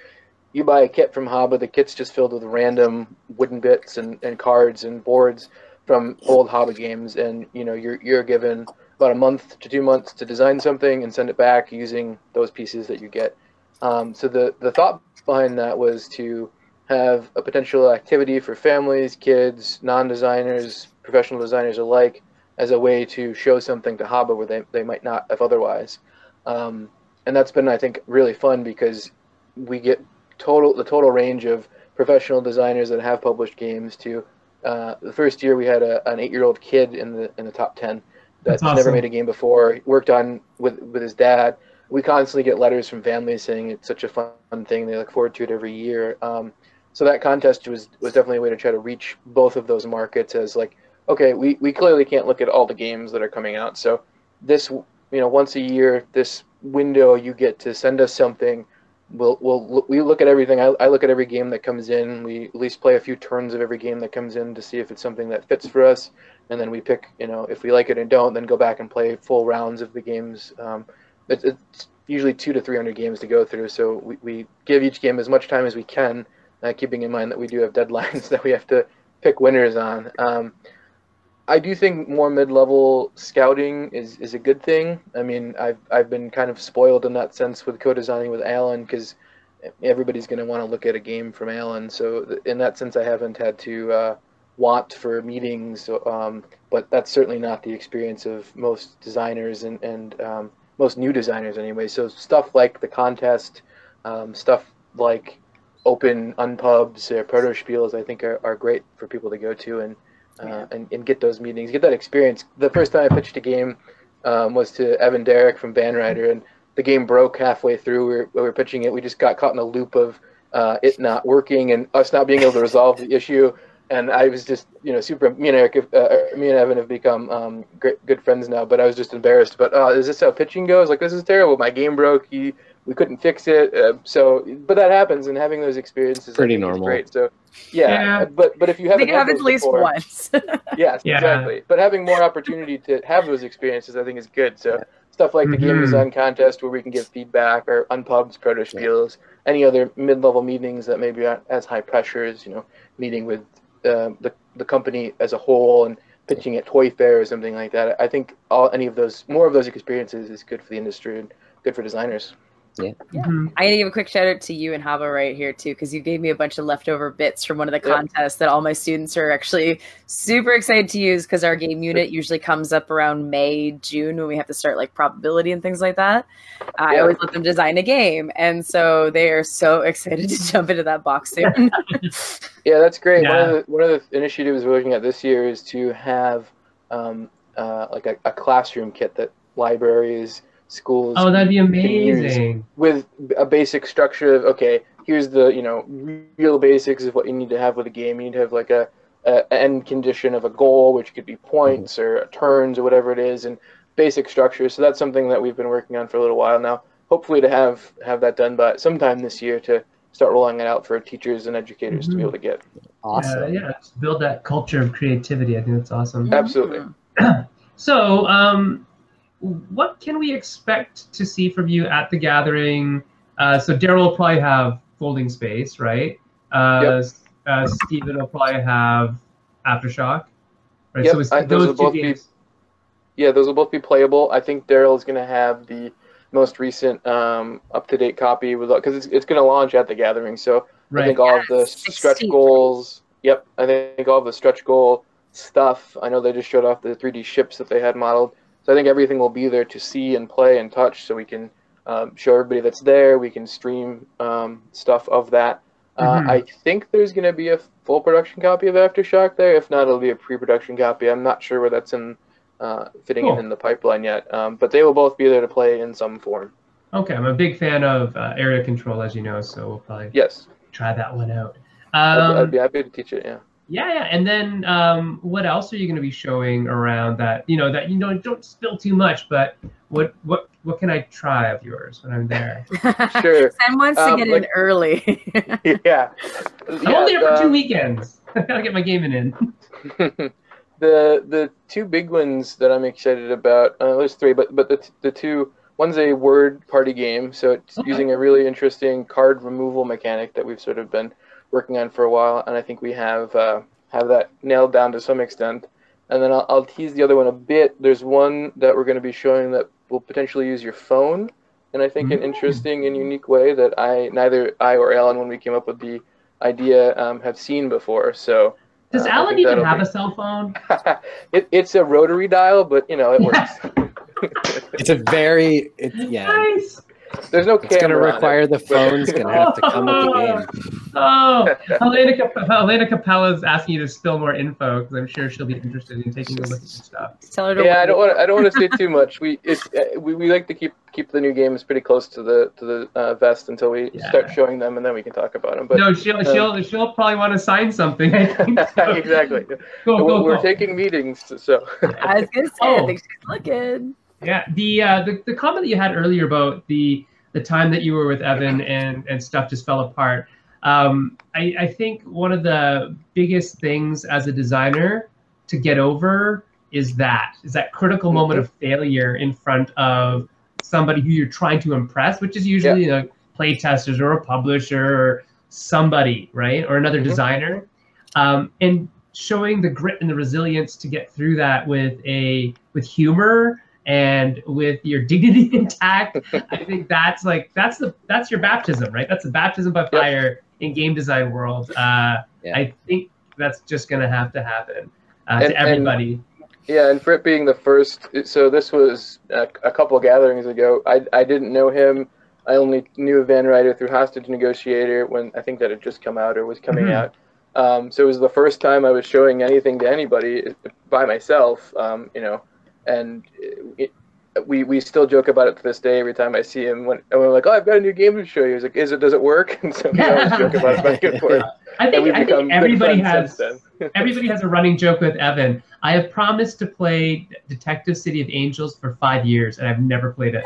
you buy a kit from Haba. The kit's just filled with random wooden bits and, and cards and boards from old Haba games, and you know you're you're given about a month to two months to design something and send it back using those pieces that you get. Um, so the the thought behind that was to have a potential activity for families, kids, non-designers, professional designers alike, as a way to show something to Haba where they, they might not have otherwise. Um, and that's been, I think, really fun because we get total the total range of professional designers that have published games. To uh, the first year, we had a, an eight-year-old kid in the in the top ten that's That's never made a game before. He worked on with with his dad. We constantly get letters from families saying it's such a fun thing. They look forward to it every year. Um, so that contest was was definitely a way to try to reach both of those markets as like okay we, we clearly can't look at all the games that are coming out so this you know once a year this window you get to send us something we'll we'll we look at everything. I, I look at every game that comes in. We at least play a few turns of every game that comes in to see if it's something that fits for us, and then we pick. You know, if we like it and don't, then go back and play full rounds of the games. Um, it's, it's usually two to three hundred games to go through, so we, we give each game as much time as we can, uh, keeping in mind that we do have deadlines <laughs> that we have to pick winners on. Um, I do think more mid-level scouting is, is a good thing. I mean, I've I've been kind of spoiled in that sense with co-designing with Alan because everybody's going to want to look at a game from Alan. So in that sense, I haven't had to uh, want for meetings, um, but that's certainly not the experience of most designers and and um, most new designers anyway. So stuff like the contest, um, stuff like open unpubs or proto spiels, I think are, are great for people to go to and uh, and, and get those meetings, get that experience. The first time I pitched a game um, was to Evan Derrick from Van Ryder, and the game broke halfway through. We were, we were pitching it. We just got caught in a loop of uh, it not working and us not being able to resolve the issue. And I was just, you know, super. Me and Eric, uh, uh, me and Evan have become um, great, good friends now. But I was just embarrassed. But uh, is this how pitching goes? Like this is terrible. My game broke. We couldn't fix it. Uh, so, but that happens, and having those experiences is pretty normal. great. So, yeah, yeah, But but if you haven't, it happens at least before, once. <laughs> yes, yeah. exactly. But having more opportunity to have those experiences, I think, is good. So stuff like mm-hmm. the game design contest where we can give feedback, or unpubs, proto spiels, yeah. any other mid-level meetings that maybe aren't as high pressure as you know meeting with uh, the the company as a whole and pitching at Toy Fair or something like that. I think all any of those more of those experiences is good for the industry and good for designers. Yeah. yeah. Mm-hmm. I gotta give a quick shout out to you and Haba right here too, because you gave me a bunch of leftover bits from one of the contests that all my students are actually super excited to use because our game unit usually comes up around May, June when we have to start like probability and things like that. Uh, I always let them design a game, and so they are so <laughs> excited to jump into that box soon. <laughs> yeah, that's great. Yeah. One of the one of the initiatives we're looking at this year is to have um, uh, like a, a classroom kit that libraries schools. Oh, that'd be amazing. With a basic structure of okay, here's the you know real basics of what you need to have with a game. You need to have like a, a end condition of a goal, which could be points mm-hmm. or turns or whatever it is, and basic structure. So that's something that we've been working on for a little while now. Hopefully to have have that done by sometime this year to start rolling it out for teachers and educators mm-hmm. to be mm-hmm. able to get. Awesome. Yeah, yeah, build that culture of creativity. I think that's awesome. Absolutely. <clears throat> so, um, what can we expect to see from you at the gathering? Uh, so Daryl will probably have folding space, right? Uh, yep. uh, Steven will probably have aftershock. Right. Yep. So I, those, those will both games. be. Yeah, those will both be playable. I think Daryl is going to have the most recent um, up-to-date copy with because it's, it's going to launch at the gathering. So right. I think all of the stretch goals. Yep, I think all of the stretch goal stuff. I know they just showed off the 3D ships that they had modeled. So I think everything will be there to see and play and touch, so we can um, show everybody that's there. We can stream um, stuff of that. Uh, mm-hmm. I think there's going to be a full production copy of Aftershock there. If not, it'll be a pre-production copy. I'm not sure where that's in uh, fitting cool. in, in the pipeline yet, um, but they will both be there to play in some form. Okay, I'm a big fan of uh, area control, as you know, so we'll probably yes try that one out. I'd, I'd um, be happy to teach it. Yeah. Yeah, yeah. And then um, what else are you going to be showing around that? You know that you know don't spill too much, but what what what can I try of yours when I'm there? <laughs> sure. Sam wants um, to get like, in early. <laughs> yeah. yeah. <laughs> I'm only here for two weekends. I gotta get my gaming in. the the two big ones that I'm excited about. Uh, there's three, but but the the two. One's a word party game, so it's okay. using a really interesting card removal mechanic that we've sort of been working on for a while, and I think we have uh, have that nailed down to some extent. And then I'll, I'll tease the other one a bit. There's one that we're going to be showing that will potentially use your phone, and I think mm-hmm. an mm. interesting and unique way that I neither I or Alan, when we came up with the idea, um, have seen before. So. Does uh, Alan even have be... a cell phone? <laughs> it, it's a rotary dial, but you know it works. <laughs> it's a very it, yeah. Nice. There's no camera. It's going to require the phone's going to have to come with the <laughs> game. Oh, Helena, Cap- Helena Capella's asking you to spill more info because I'm sure she'll be interested in taking a look at your stuff. Tell her to yeah, I don't want. I don't want to say <laughs> too much. We it's uh, we, we like to keep keep the new games pretty close to the to the uh, vest until we yeah. start showing them, and then we can talk about them. But no, she'll um, she'll she'll probably want to sign something. <laughs> exactly. Go, go, we're, go. taking meetings, so. I was gonna say, oh. I think she's looking. Yeah, the uh, the the comment that you had earlier about the the time that you were with Evan and and stuff just fell apart. Um, I, I think one of the biggest things as a designer to get over is that is that critical moment of failure in front of somebody who you're trying to impress, which is usually yeah. you know, play testers or a publisher or somebody, right, or another mm-hmm. designer, um, and showing the grit and the resilience to get through that with a with humor and with your <laughs> dignity intact. I think that's like that's the that's your baptism, right? That's the baptism by fire in game design world. Uh, yeah. I think that's just gonna have to happen uh, and, to everybody. And, yeah, and for it being the first, so this was a, a couple gatherings ago. I I didn't know him. I only knew Van Ryder through Hostage Negotiator when I think that had just come out or was coming mm-hmm. out. Um, so it was the first time I was showing anything to anybody by myself, um, you know, and it, we we still joke about it to this day. Every time I see him, when and we're like, "Oh, I've got a new game to show you." He's like, "Is it? Does it work?" <laughs> And so we always joke about it back and <laughs> forth. I think, I think everybody has <laughs> everybody has a running joke with Evan. I have promised to play Detective City of Angels for five years, and I've never played it.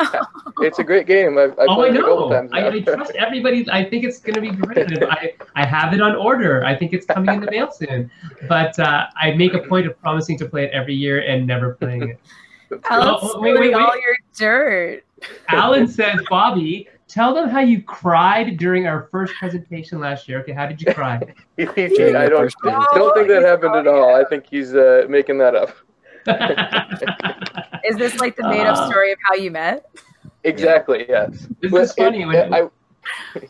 it's a great game. I've, I've oh, I know. I, I, trust everybody. I think it's going to be great. I, I have it on order. I think it's coming in the mail soon. But uh, I make a point of promising to play it every year and never playing it. Alan's oh, wait, wait, wait. all your dirt. Alan says, Bobby, tell them how you cried during our first presentation last year. Okay, how did you cry? <laughs> I don't, don't think that happened at all. I think he's uh, making that up. <laughs> Is this like the made up uh, story of how you met? Exactly, yes. This well, is funny. It, when, I,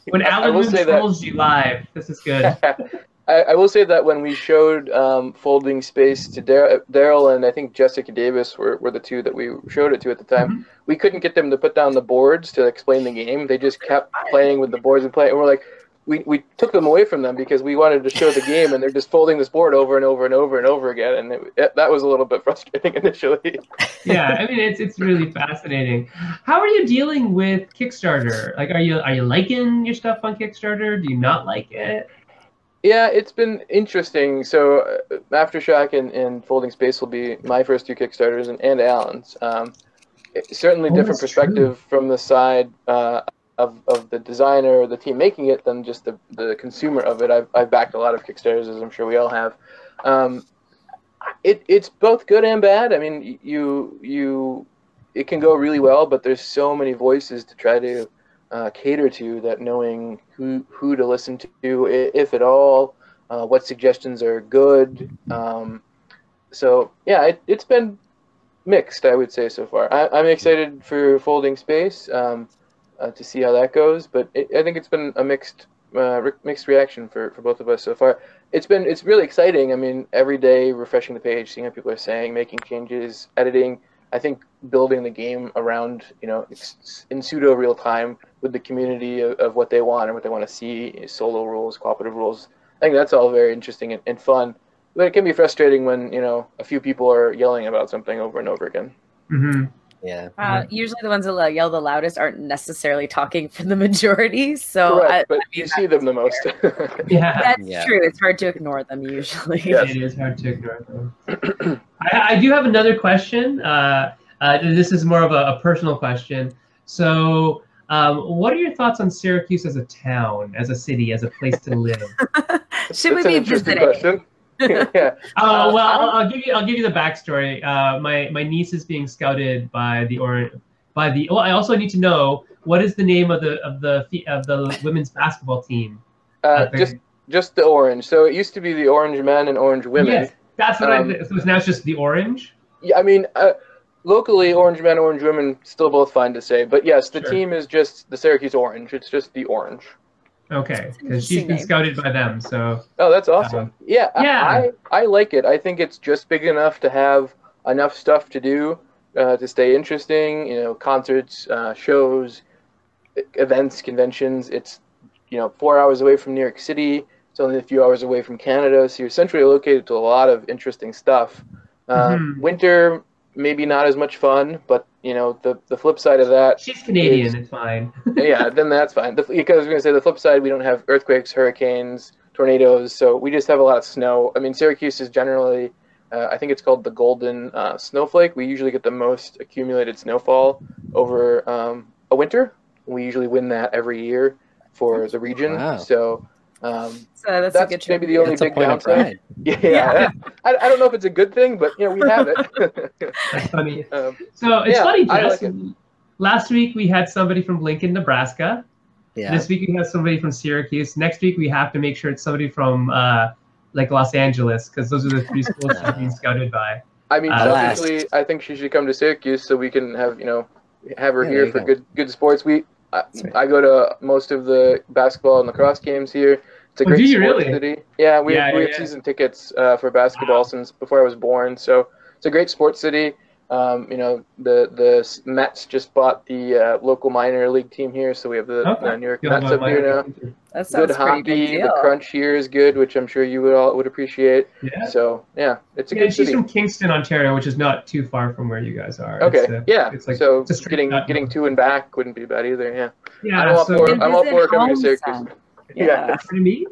when <laughs> Alan Moon trolls you live, this is good. I, I, will say that when we showed um, Folding Space to Daryl and I think Jessica Davis were, were the two that we showed it to at the time, mm-hmm. we couldn't get them to put down the boards to explain the game. They just kept playing with the boards and playing. And we're like, we, we took them away from them because we wanted to show the game, and they're just folding this board over and over and over and over again, and it, it, that was a little bit frustrating <laughs> initially. yeah, I mean it's it's really fascinating. How are you dealing with Kickstarter? Like, are you are you liking your stuff on Kickstarter? Do you not like it? Yeah, it's been interesting. So, uh, Aftershock and, and Folding Space will be my first two Kickstarters and, and Alan's. Um, certainly oh, different perspective true. from the side uh, of, of the designer or the team making it than just the, the consumer of it. I've, I've backed a lot of Kickstarters, as I'm sure we all have. Um, it, it's both good and bad. I mean, you you it can go really well, but there's so many voices to try to uh, cater to that knowing who who to listen to if at all uh, what suggestions are good. Um, so yeah it, has been mixed i would say so far. I, am excited for folding space um, uh, to see how that goes but it, i think it's been a mixed uh, re- mixed reaction for, for both of us so far. It's been it's really exciting. I mean every day refreshing the page seeing what people are saying making changes editing. I think building the game around, you know, in pseudo real time with the community of, of, what they want and what they want to see, solo rules, cooperative rules. I think that's all very interesting and, and, fun. But it can be frustrating when, you know, a few people are yelling about something over and over again. Mm-hmm. Yeah. Uh, usually the ones that yell the loudest aren't necessarily talking for the majority. So, Correct, I, but I mean, you see them the most. <laughs> yeah. That's yeah. true. It's hard to ignore them usually. Yes. It is hard to ignore them. <clears throat> I, I, do have another question. Uh, uh, this is more of a, a personal question. So, um, what are your thoughts on Syracuse as a town, as a city, as a place to live? <laughs> Should we be visiting? <laughs> yeah. Oh well, I'll, I'll, give you. I'll give you the backstory. Uh, my my niece is being scouted by the or by the. Well, I also need to know what is the name of the of the of the women's basketball team. Uh, just just the orange. So it used to be the orange men and orange women. Yes, that's what um, I. So now it's just the orange. Yeah, I mean, uh, locally, orange men, orange women, still both fine to say. But yes, the sure. team is just the Syracuse Orange. It's just the orange. Okay, because she's been scouted by them, so. Oh, that's awesome. Um, yeah, yeah. I, I like it. I think it's just big enough to have enough stuff to do uh, to stay interesting. You know, concerts, uh, shows, events, conventions. It's you know four hours away from New York City. It's only a few hours away from Canada, so you're centrally located to a lot of interesting stuff. Uh, mm-hmm. Winter maybe not as much fun, but you know the the flip side of that. She's Canadian. Is, it's fine. <laughs> yeah, then that's fine. The, because I was going to say the flip side, we don't have earthquakes, hurricanes, tornadoes, so we just have a lot of snow. I mean, Syracuse is generally, uh, I think it's called the golden uh, snowflake. We usually get the most accumulated snowfall over um, a winter. We usually win that every year for the region. Wow. So. Um, So that's, that's a good maybe trip. the only That's a big point downside. Yeah, <laughs> Yeah. I, I don't know if it's a good thing, but you know we have it. That's funny. <laughs> um, So it's Yeah, funny, Jess. like Last week we had somebody from Lincoln, Nebraska. Yeah. This week we have somebody from Syracuse. Next week we have to make sure it's somebody from uh, like Los Angeles because those are the three schools she's being <laughs> scouted by. I mean, Alas. selfishly, I think she should come to Syracuse so we can have you know have her Yeah, here for go. good good sports. We I, right. I go to most of the basketball and lacrosse games here. It's a Oh, great do sports really? city. Yeah, we Yeah, have, we yeah, have yeah. season tickets uh, for basketball Wow. since before I was born. So it's a great sports city. Um, you know, the the Mets just bought the uh, local minor league team here, so we have the Okay. uh, New York You'll Mets up here now. That sounds Good hockey. deal. The crunch here is good, which I'm sure you would all would appreciate. Yeah. So yeah, it's a Yeah, good she's city. from Kingston, Ontario, which is not too far from where you guys are. Okay, It's, uh, yeah. it's like- so it's getting shot. getting to and back wouldn't be bad either. Yeah, Yeah, I'm all so for And I'm all for coming to Syracuse. son. Yeah. Yeah. for me.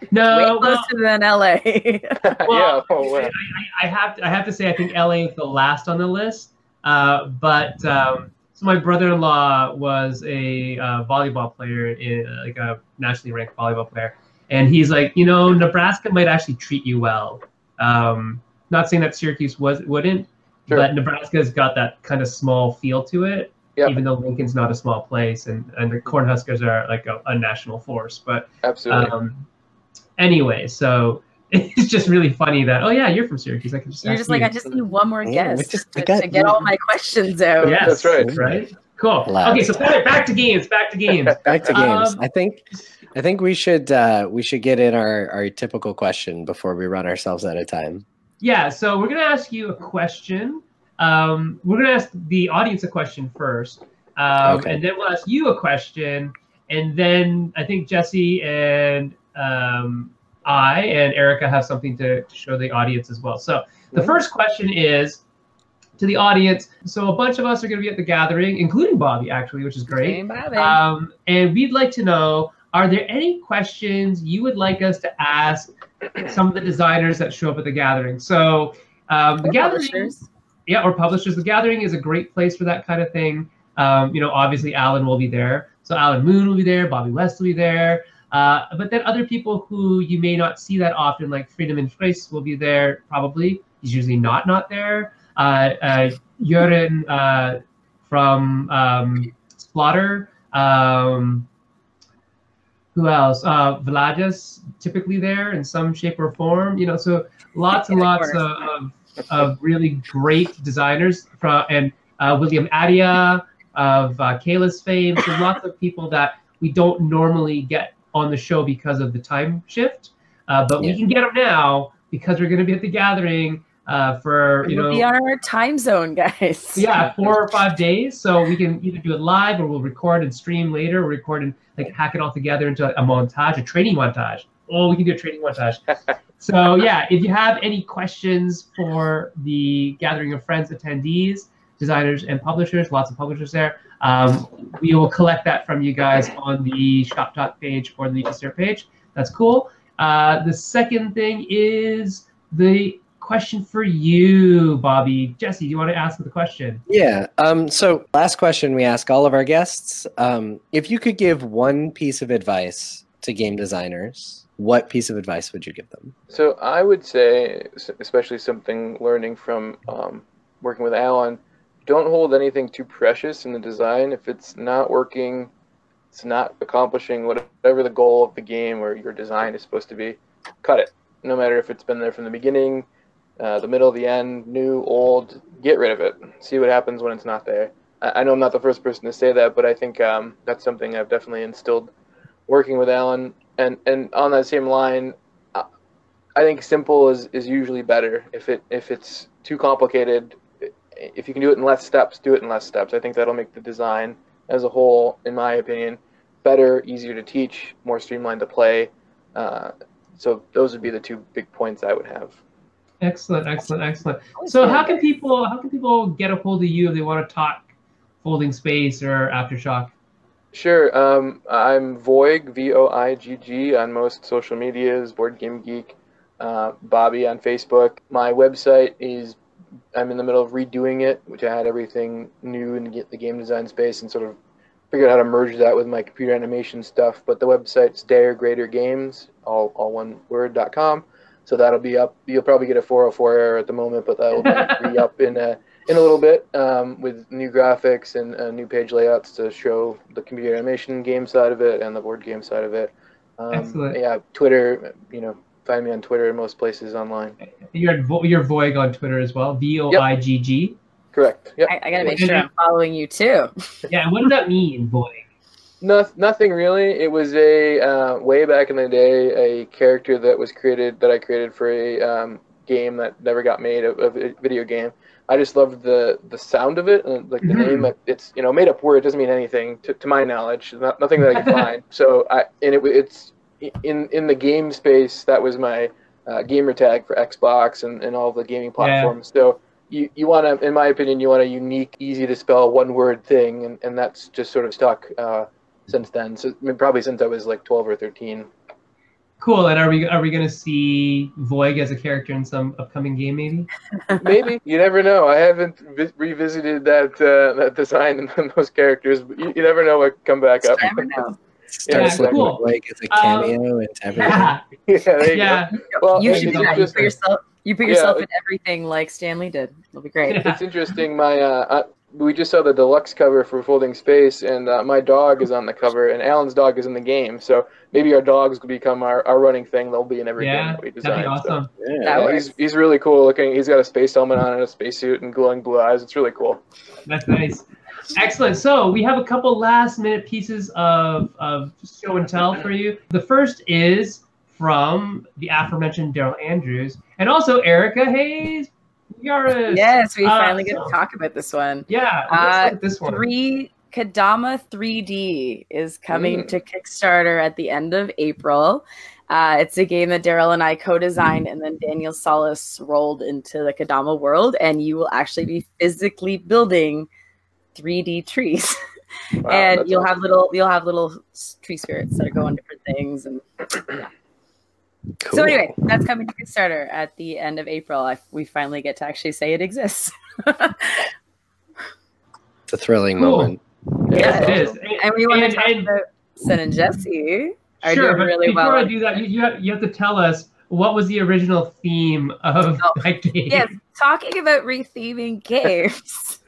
Way No, well, closer than LA. <laughs> yeah. Well, Oh, wow. I, I have to, I have to say I think LA is the last on the list. Uh, but um, so my brother-in-law was a uh, volleyball player, in, like a nationally ranked volleyball player, and he's like, you know, Nebraska might actually treat you well. Um, not saying that Syracuse was wouldn't, Sure. but Nebraska's got that kind of small feel to it. Yep. Even though Lincoln's not a small place, and, and the Cornhuskers are like a, a national force, but Absolutely. um, anyway, so <laughs> it's just really funny that oh yeah, you're from Syracuse. I can just You're ask just like, you. I just need one more Yeah, we guess just- to, got- to get all my questions out. yes, That's right. Right. Cool. Last. Okay, so back, back to games. Back to games. <laughs> Back to games. Um, I think I think we should uh, we should get in our, our typical question before we run ourselves out of time. yeah. So we're gonna ask you a question. Um, we're gonna ask the audience a question first, um, Okay. and then we'll ask you a question, and then I think Jesse and um, I and Erica have something to, to show the audience as well. So the first question is to the audience. So a bunch of us are going to be at the gathering, including Bobby, actually, which is great. Same Bobby. Um, and we'd like to know: Are there any questions you would like us to ask some of the designers that show up at the gathering? So um, the Or gathering, publishers. Yeah, or publishers. The gathering is a great place for that kind of thing. Um, you know, obviously Alan will be there, so Alan Moon will be there, Bobby West will be there. Uh, but then other people who you may not see that often, like Freedom and Trace, will be there. Probably he's usually not not there. Uh, uh, Jurgen uh, from um, Splatter. Um, who else? Uh, Vlaada's typically there in some shape or form. You know, so lots and lots of, of, of really great designers from and uh, William Attia of uh, Caylus fame. So lots of people that we don't normally get on the show because of the time shift, uh, but Yeah. we can get them now because we're going to be at the gathering uh, for you We'll know be on our time zone, guys. <laughs> yeah, four or five days. So we can either do it live or we'll record and stream later. Or record and like hack it all together into a montage, a training montage. Oh, we can do a training montage. <laughs> so yeah, if you have any questions for the gathering of friends attendees, designers and publishers, lots of publishers there. Um, we will collect that from you guys on the shop talk page or the Legion page. That's cool. Uh, the second thing is the question for you, Bobby. Jesse, do you want to ask the question? Yeah. Um, so last question we ask all of our guests. Um, if you could give one piece of advice to game designers, what piece of advice would you give them? So I would say, especially something learning from um, working with Alan, don't hold anything too precious in the design. If it's not working, it's not accomplishing whatever the goal of the game or your design is supposed to be, cut it. No matter if it's been there from the beginning, uh, the middle, the end, new, old, get rid of it. See what happens when it's not there. I, I know I'm not the first person to say that, but I think um, that's something I've definitely instilled working with Alan. And and on that same line, I think simple is, is usually better. If it if it's too complicated, if you can do it in less steps, do it in less steps. I think that'll make the design as a whole, in my opinion, better, easier to teach, more streamlined to play. Uh, so those would be the two big points I would have. Excellent, excellent, excellent. So how can people how can people get a hold of you if they want to talk folding space or aftershock? Sure. Um, I'm Voigg, V O I G G, on most social medias, Board Game Geek, uh, Bobby on Facebook. My website is, I'm in the middle of redoing it, which I had everything new in the the game design space and sort of figure out how to merge that with my computer animation stuff. But the website's Dare Greater Games, all all one word dot com. So that'll be up. You'll probably get a 404 error at the moment, but that will be <laughs> up in a in a little bit um, with new graphics and uh, new page layouts to show the computer animation game side of it and the board game side of it. Um, Excellent. Yeah, Twitter. You know, find me on Twitter and most places online. You're at Vo- you're Voigg on Twitter as well. V O I G G. Correct. Yep. I, I gotta make sure I'm following you too. <laughs> Yeah. What does that mean, Voigg? No, nothing really. It was a uh, way back in the day a character that was created that I created for a um, game that never got made, a, a video game. I just loved the the sound of it and like the Mhm. name. It's you know made up word. It doesn't mean anything to, to my knowledge. Not, nothing that I can <laughs> find. So I and it it's in in the game space. That was my uh, gamer tag for Xbox and, and all the gaming platforms. So you, you want to, in my opinion, you want a unique, easy to spell one word thing, and, and that's just sort of stuck uh, since then. So I mean, probably since I was like 12 or 13. Cool. And are we are we gonna see Voigg as a character in some upcoming game? Maybe. <laughs> Maybe you never know. I haven't vi- revisited that uh, that design and <laughs> those characters. But you, you never know what come back up. Never know. <laughs> Starts Yeah, looking cool. like it's a Um, cameo and everything. Yeah. yeah, there you Yeah. Well, you should do that. You put yourself. You put Yeah. yourself in everything like Stanley did. It'll be great. go. It's interesting. My uh, uh, we just saw the deluxe cover for Folding Space, and uh, my dog is on the cover, and Alan's dog is in the game. So maybe our dogs will become our, our running thing. They'll be in every game Yeah. that we That'd design. be so- awesome. Yeah. That Yeah, he's, he's really cool looking. He's got a space helmet on and a spacesuit and glowing blue eyes. It's really cool. That's nice. Excellent. So we have a couple last minute pieces of, of show and tell for you. The first is from the aforementioned Daryl Andrews and also Erica Hayes Yaris. Yes, we Uh, finally get so- to talk about this one. Yeah. Uh, let's look at this one. Three Kodama 3D is coming Mm. to Kickstarter at the end of April. Uh, it's a game that Daryl and I co-designed, and then Daniel Solis rolled into the Kodama world, and you will actually be physically building 3D trees, <laughs> Wow, and you'll awesome. have little you'll have little tree spirits that go on different things. And Cool. so anyway, that's coming to Kickstarter at the end of April. I, we finally get to actually say it exists. <laughs> it's a thrilling Cool. moment. Yeah, Yes, it is. awesome. and we want And- to talk and- about Sen and Jesse. Are sure, doing but really before well. I do that, you, you, have, you have to tell us what was the original theme of Oh, that game. yes, talking about retheming games.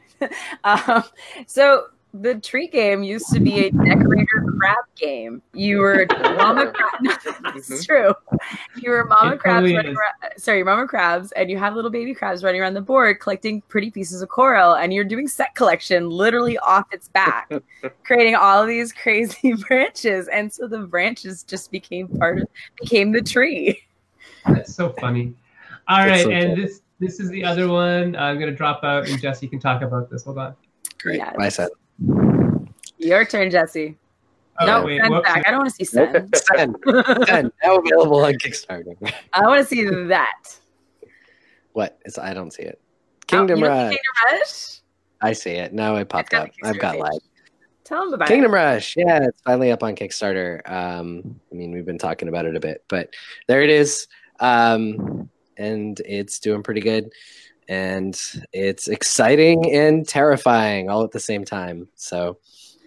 <laughs> um, so the tree game used to be a decorator crab game. You were <laughs> mama crab. <laughs> It's mm-hmm. true. You were mama It crabs running around, sorry, mama crabs, and you have little baby crabs running around the board collecting pretty pieces of coral, and you're doing set collection literally off its back, <laughs> creating all of these crazy branches, and so the branches just became part of became the tree. That's so funny. All That's right, so and cool. this this is the other one. I'm gonna drop out, and Jesse can talk about this. Hold on. Great. Yeah. Bye, Sen. Your turn, Jesse. Oh, no, wait, Sen's back. I don't want to see Sen. <laughs> Sen. Sen. Now available on Kickstarter. <laughs> I want to see that. What? It's, I don't see it. Oh, Kingdom you Rush. Kingdom Rush? I see it. Now it popped up. I've got Kickstarter live. Tell them about Kingdom Rush. Yeah, it's finally up on Kickstarter. Um, I mean, we've been talking about it a bit, but there it is. Um, and it's doing pretty good. And it's exciting and terrifying all at the same time. So.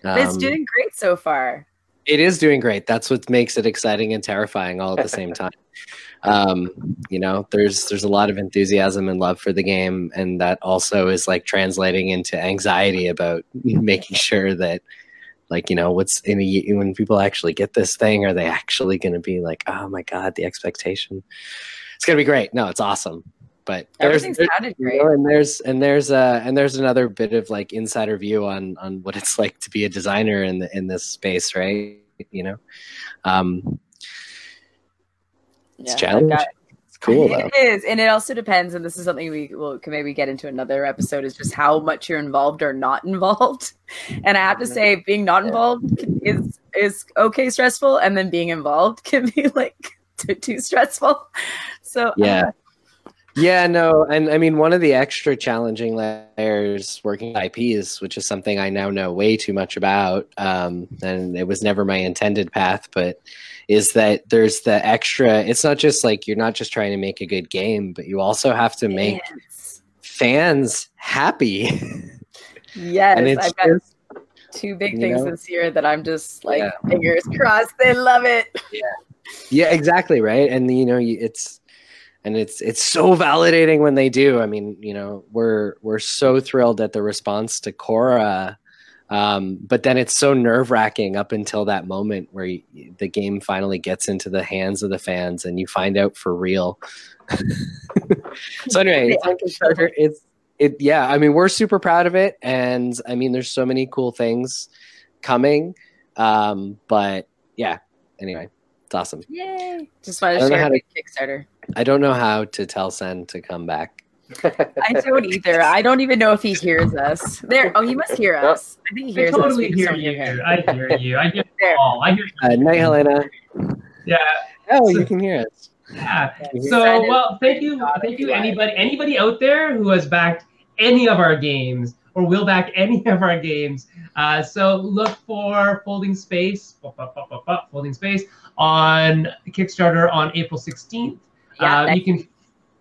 But it's um, doing great so far. it is doing great. That's what makes it exciting and terrifying all at the same <laughs> time. Um, you know, there's there's a lot of enthusiasm and love for the game, and that also is like translating into anxiety about <laughs> making sure that, like, you know, what's in a when people actually get this thing, are they actually going to be like, oh my god, the expectation? It's gonna be great. No, it's awesome. But there's, Everything there's- sounded you great. know, and there's and there's uh and there's another bit of like insider view on on what it's <laughs> like to be a designer in the in this space, right? You know, um, it's Yeah, challenging. Got- It's cool though. <laughs> It is, and it also depends. And this is something we will can maybe get into another episode. Is just how much you're involved or not <laughs> involved. And I have to say, being not involved is is okay stressful, and then being involved can be like too, too stressful. So Yeah. Yeah, no, and I mean one of the extra challenging layers working IPs, which is something I now know way too much about, um, and it was never my intended path, but is that there's the extra. It's not just like you're not just trying to make a good game, but you also have to make yes, fans happy. <laughs> yes and it's I've got two big things know? this year that I'm just like Yeah. fingers crossed. They love it. Yeah, yeah, exactly, right. And you know, it's and it's it's so validating when they do. I mean, you know, we're we're so thrilled at the response to Cora, um, but then it's so nerve wracking up until that moment where you, the game finally gets into the hands of the fans and you find out for real. <laughs> so anyway, it's <laughs> Kickstarter. It's it yeah. I mean, we're super proud of it, and I mean, there's so many cool things coming. Um, but yeah, anyway, it's awesome. Yay! Just wanted to share how a Kickstarter. I don't know how to tell Sen to come back. I don't either. I don't even know if he hears us. There. Oh, he must hear us. I think he I hears totally us. Hear don't hear him. you. I hear you. I hear you all. I hear Uh, night, Helena. Yeah. Oh, So- you can hear us. Yeah. So well, thank you, thank you, anybody, anybody out there who has backed any of our games or will back any of our games. Uh, so look for Folding Space, Folding Space on Kickstarter on April sixteenth. Yeah, uh, you can,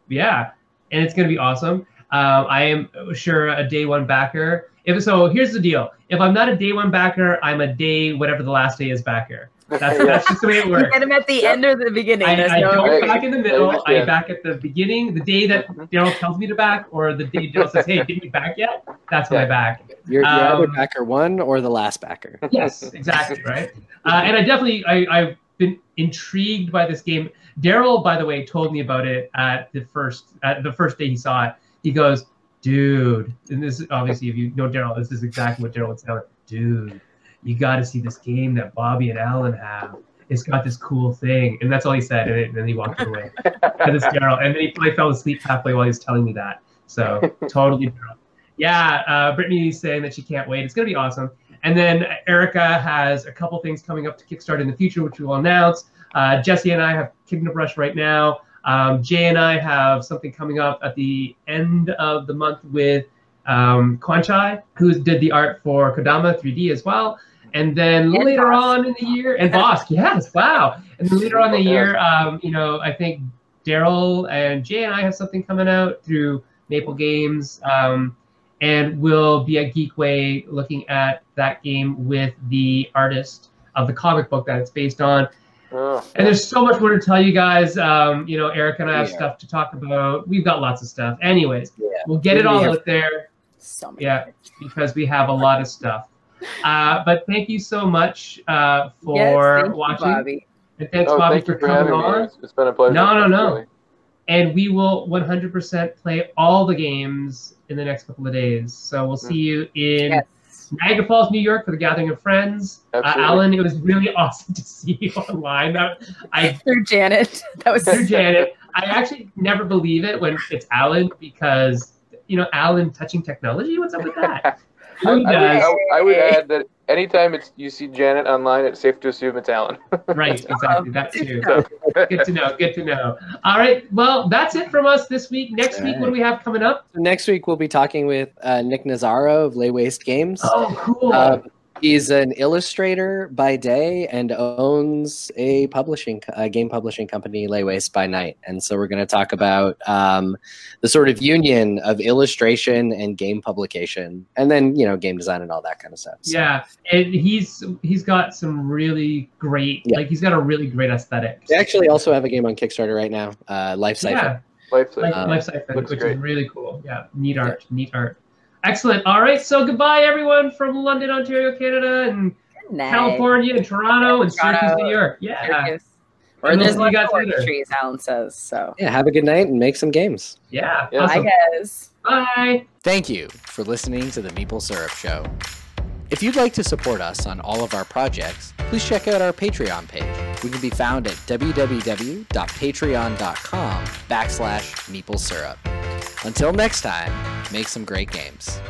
yeah, and it's gonna be awesome. Um, I am sure a day one backer. If so, here's the deal: if I'm not a day one backer, I'm a day whatever the last day is backer. That's <laughs> that's just the way it You works. get him at the end or the beginning. I, I no- don't Right. back in the middle. I back at the beginning, the day that Mhm. Daryl tells me to back, or the day Daryl says, "Hey, didn't you back yet?" That's when I back. You're, you're either Um, backer one or the last backer. Yes, exactly right. Uh, and I definitely, I, I've been intrigued by this game. Daryl, by the way, told me about it at the first at the first day he saw it. He goes, "Dude," and this obviously, if you know Daryl, this is exactly what Daryl would say. Dude, you got to see this game that Bobby and Alan have. It's got this cool thing, and that's all he said. And, and then he walked away. and it's Daryl. And then he probably fell asleep halfway while he was telling me that. So totally Daryl. Yeah, uh, Brittany's saying that she can't wait. It's gonna be awesome. And then Erica has a couple things coming up to Kickstart in the future, which we will announce. Uh, Jesse and I have Kingdom Rush right now. Um, Jay and I have something coming up at the end of the month with um, Kwanchai, who did the art for Kodama 3D as well. And then And later Bosk. on in the year, and Bosk, yes, wow. And then later on in the year, um, you know, I think Daryl and Jay and I have something coming out through Maple Games. Um, and we'll be at Geekway looking at that game with the artist of the comic book that it's based on. Oh, And there's so much more to tell you guys. Um, you know, Eric and I have Yeah. stuff to talk about. We've got lots of stuff. Anyways, Yeah. we'll get it We'll all out there so many. Yeah. because we have a lot of stuff. Uh, but thank you so much uh, for Yes, thank you, watching. Bobby. And thanks, oh, Bobby, thank for you for coming having me. on. It's- It's been a pleasure. No, no, no. Really. And we will 100% play all the games in the next couple of days. So we'll see you in Yes. Niagara Falls, New York, for the Gathering of Friends. Uh, Alan, it was really <laughs> awesome to see you online. That, I <laughs> Through Janet. <laughs> That was through Janet. I actually never believe it when it's Alan because you know Alan touching technology. What's up with that? I, I Who would, does? I, I would add that anytime it's you see Janet online, it's safe to assume it's Alan. <laughs> Right, exactly. That <laughs> too. So, <laughs> Good to know. Good to know. All right. Well, that's it from us this week. Next All week, what do we have coming up? Next week we'll be talking with uh, Nick Nazaro of Lay Waste Games. Oh, cool. Um, he's an illustrator by day and owns a publishing a game publishing company, Lay Waste by night. And so we're going to talk about um, the sort of union of illustration and game publication, and then you know game design and all that kind of stuff. So, yeah, and he's he's got some really great Yeah. like he's got a really great aesthetic. We actually also have a game on Kickstarter right now, uh, Life Cycle. Yeah, life like Um, Life Siphon, which great. is really cool. Yeah, neat art, neat art. Excellent. All right, so goodbye everyone from London, Ontario, Canada, and California, and Toronto, and Toronto, Syracuse, New York. Yeah. Syracuse. Or And we'll there's see you lots guys of orange later. trees, Alan says. So, Yeah, have a good night and make some games. Yeah. Yeah. Awesome. I guess. Bye. Thank you for listening to the Meeple Syrup Show. If you'd like to support us on all of our projects, please check out our Patreon page. We can be found at www.patreon.com backslash Meeple Syrup. Until next time, make some great games.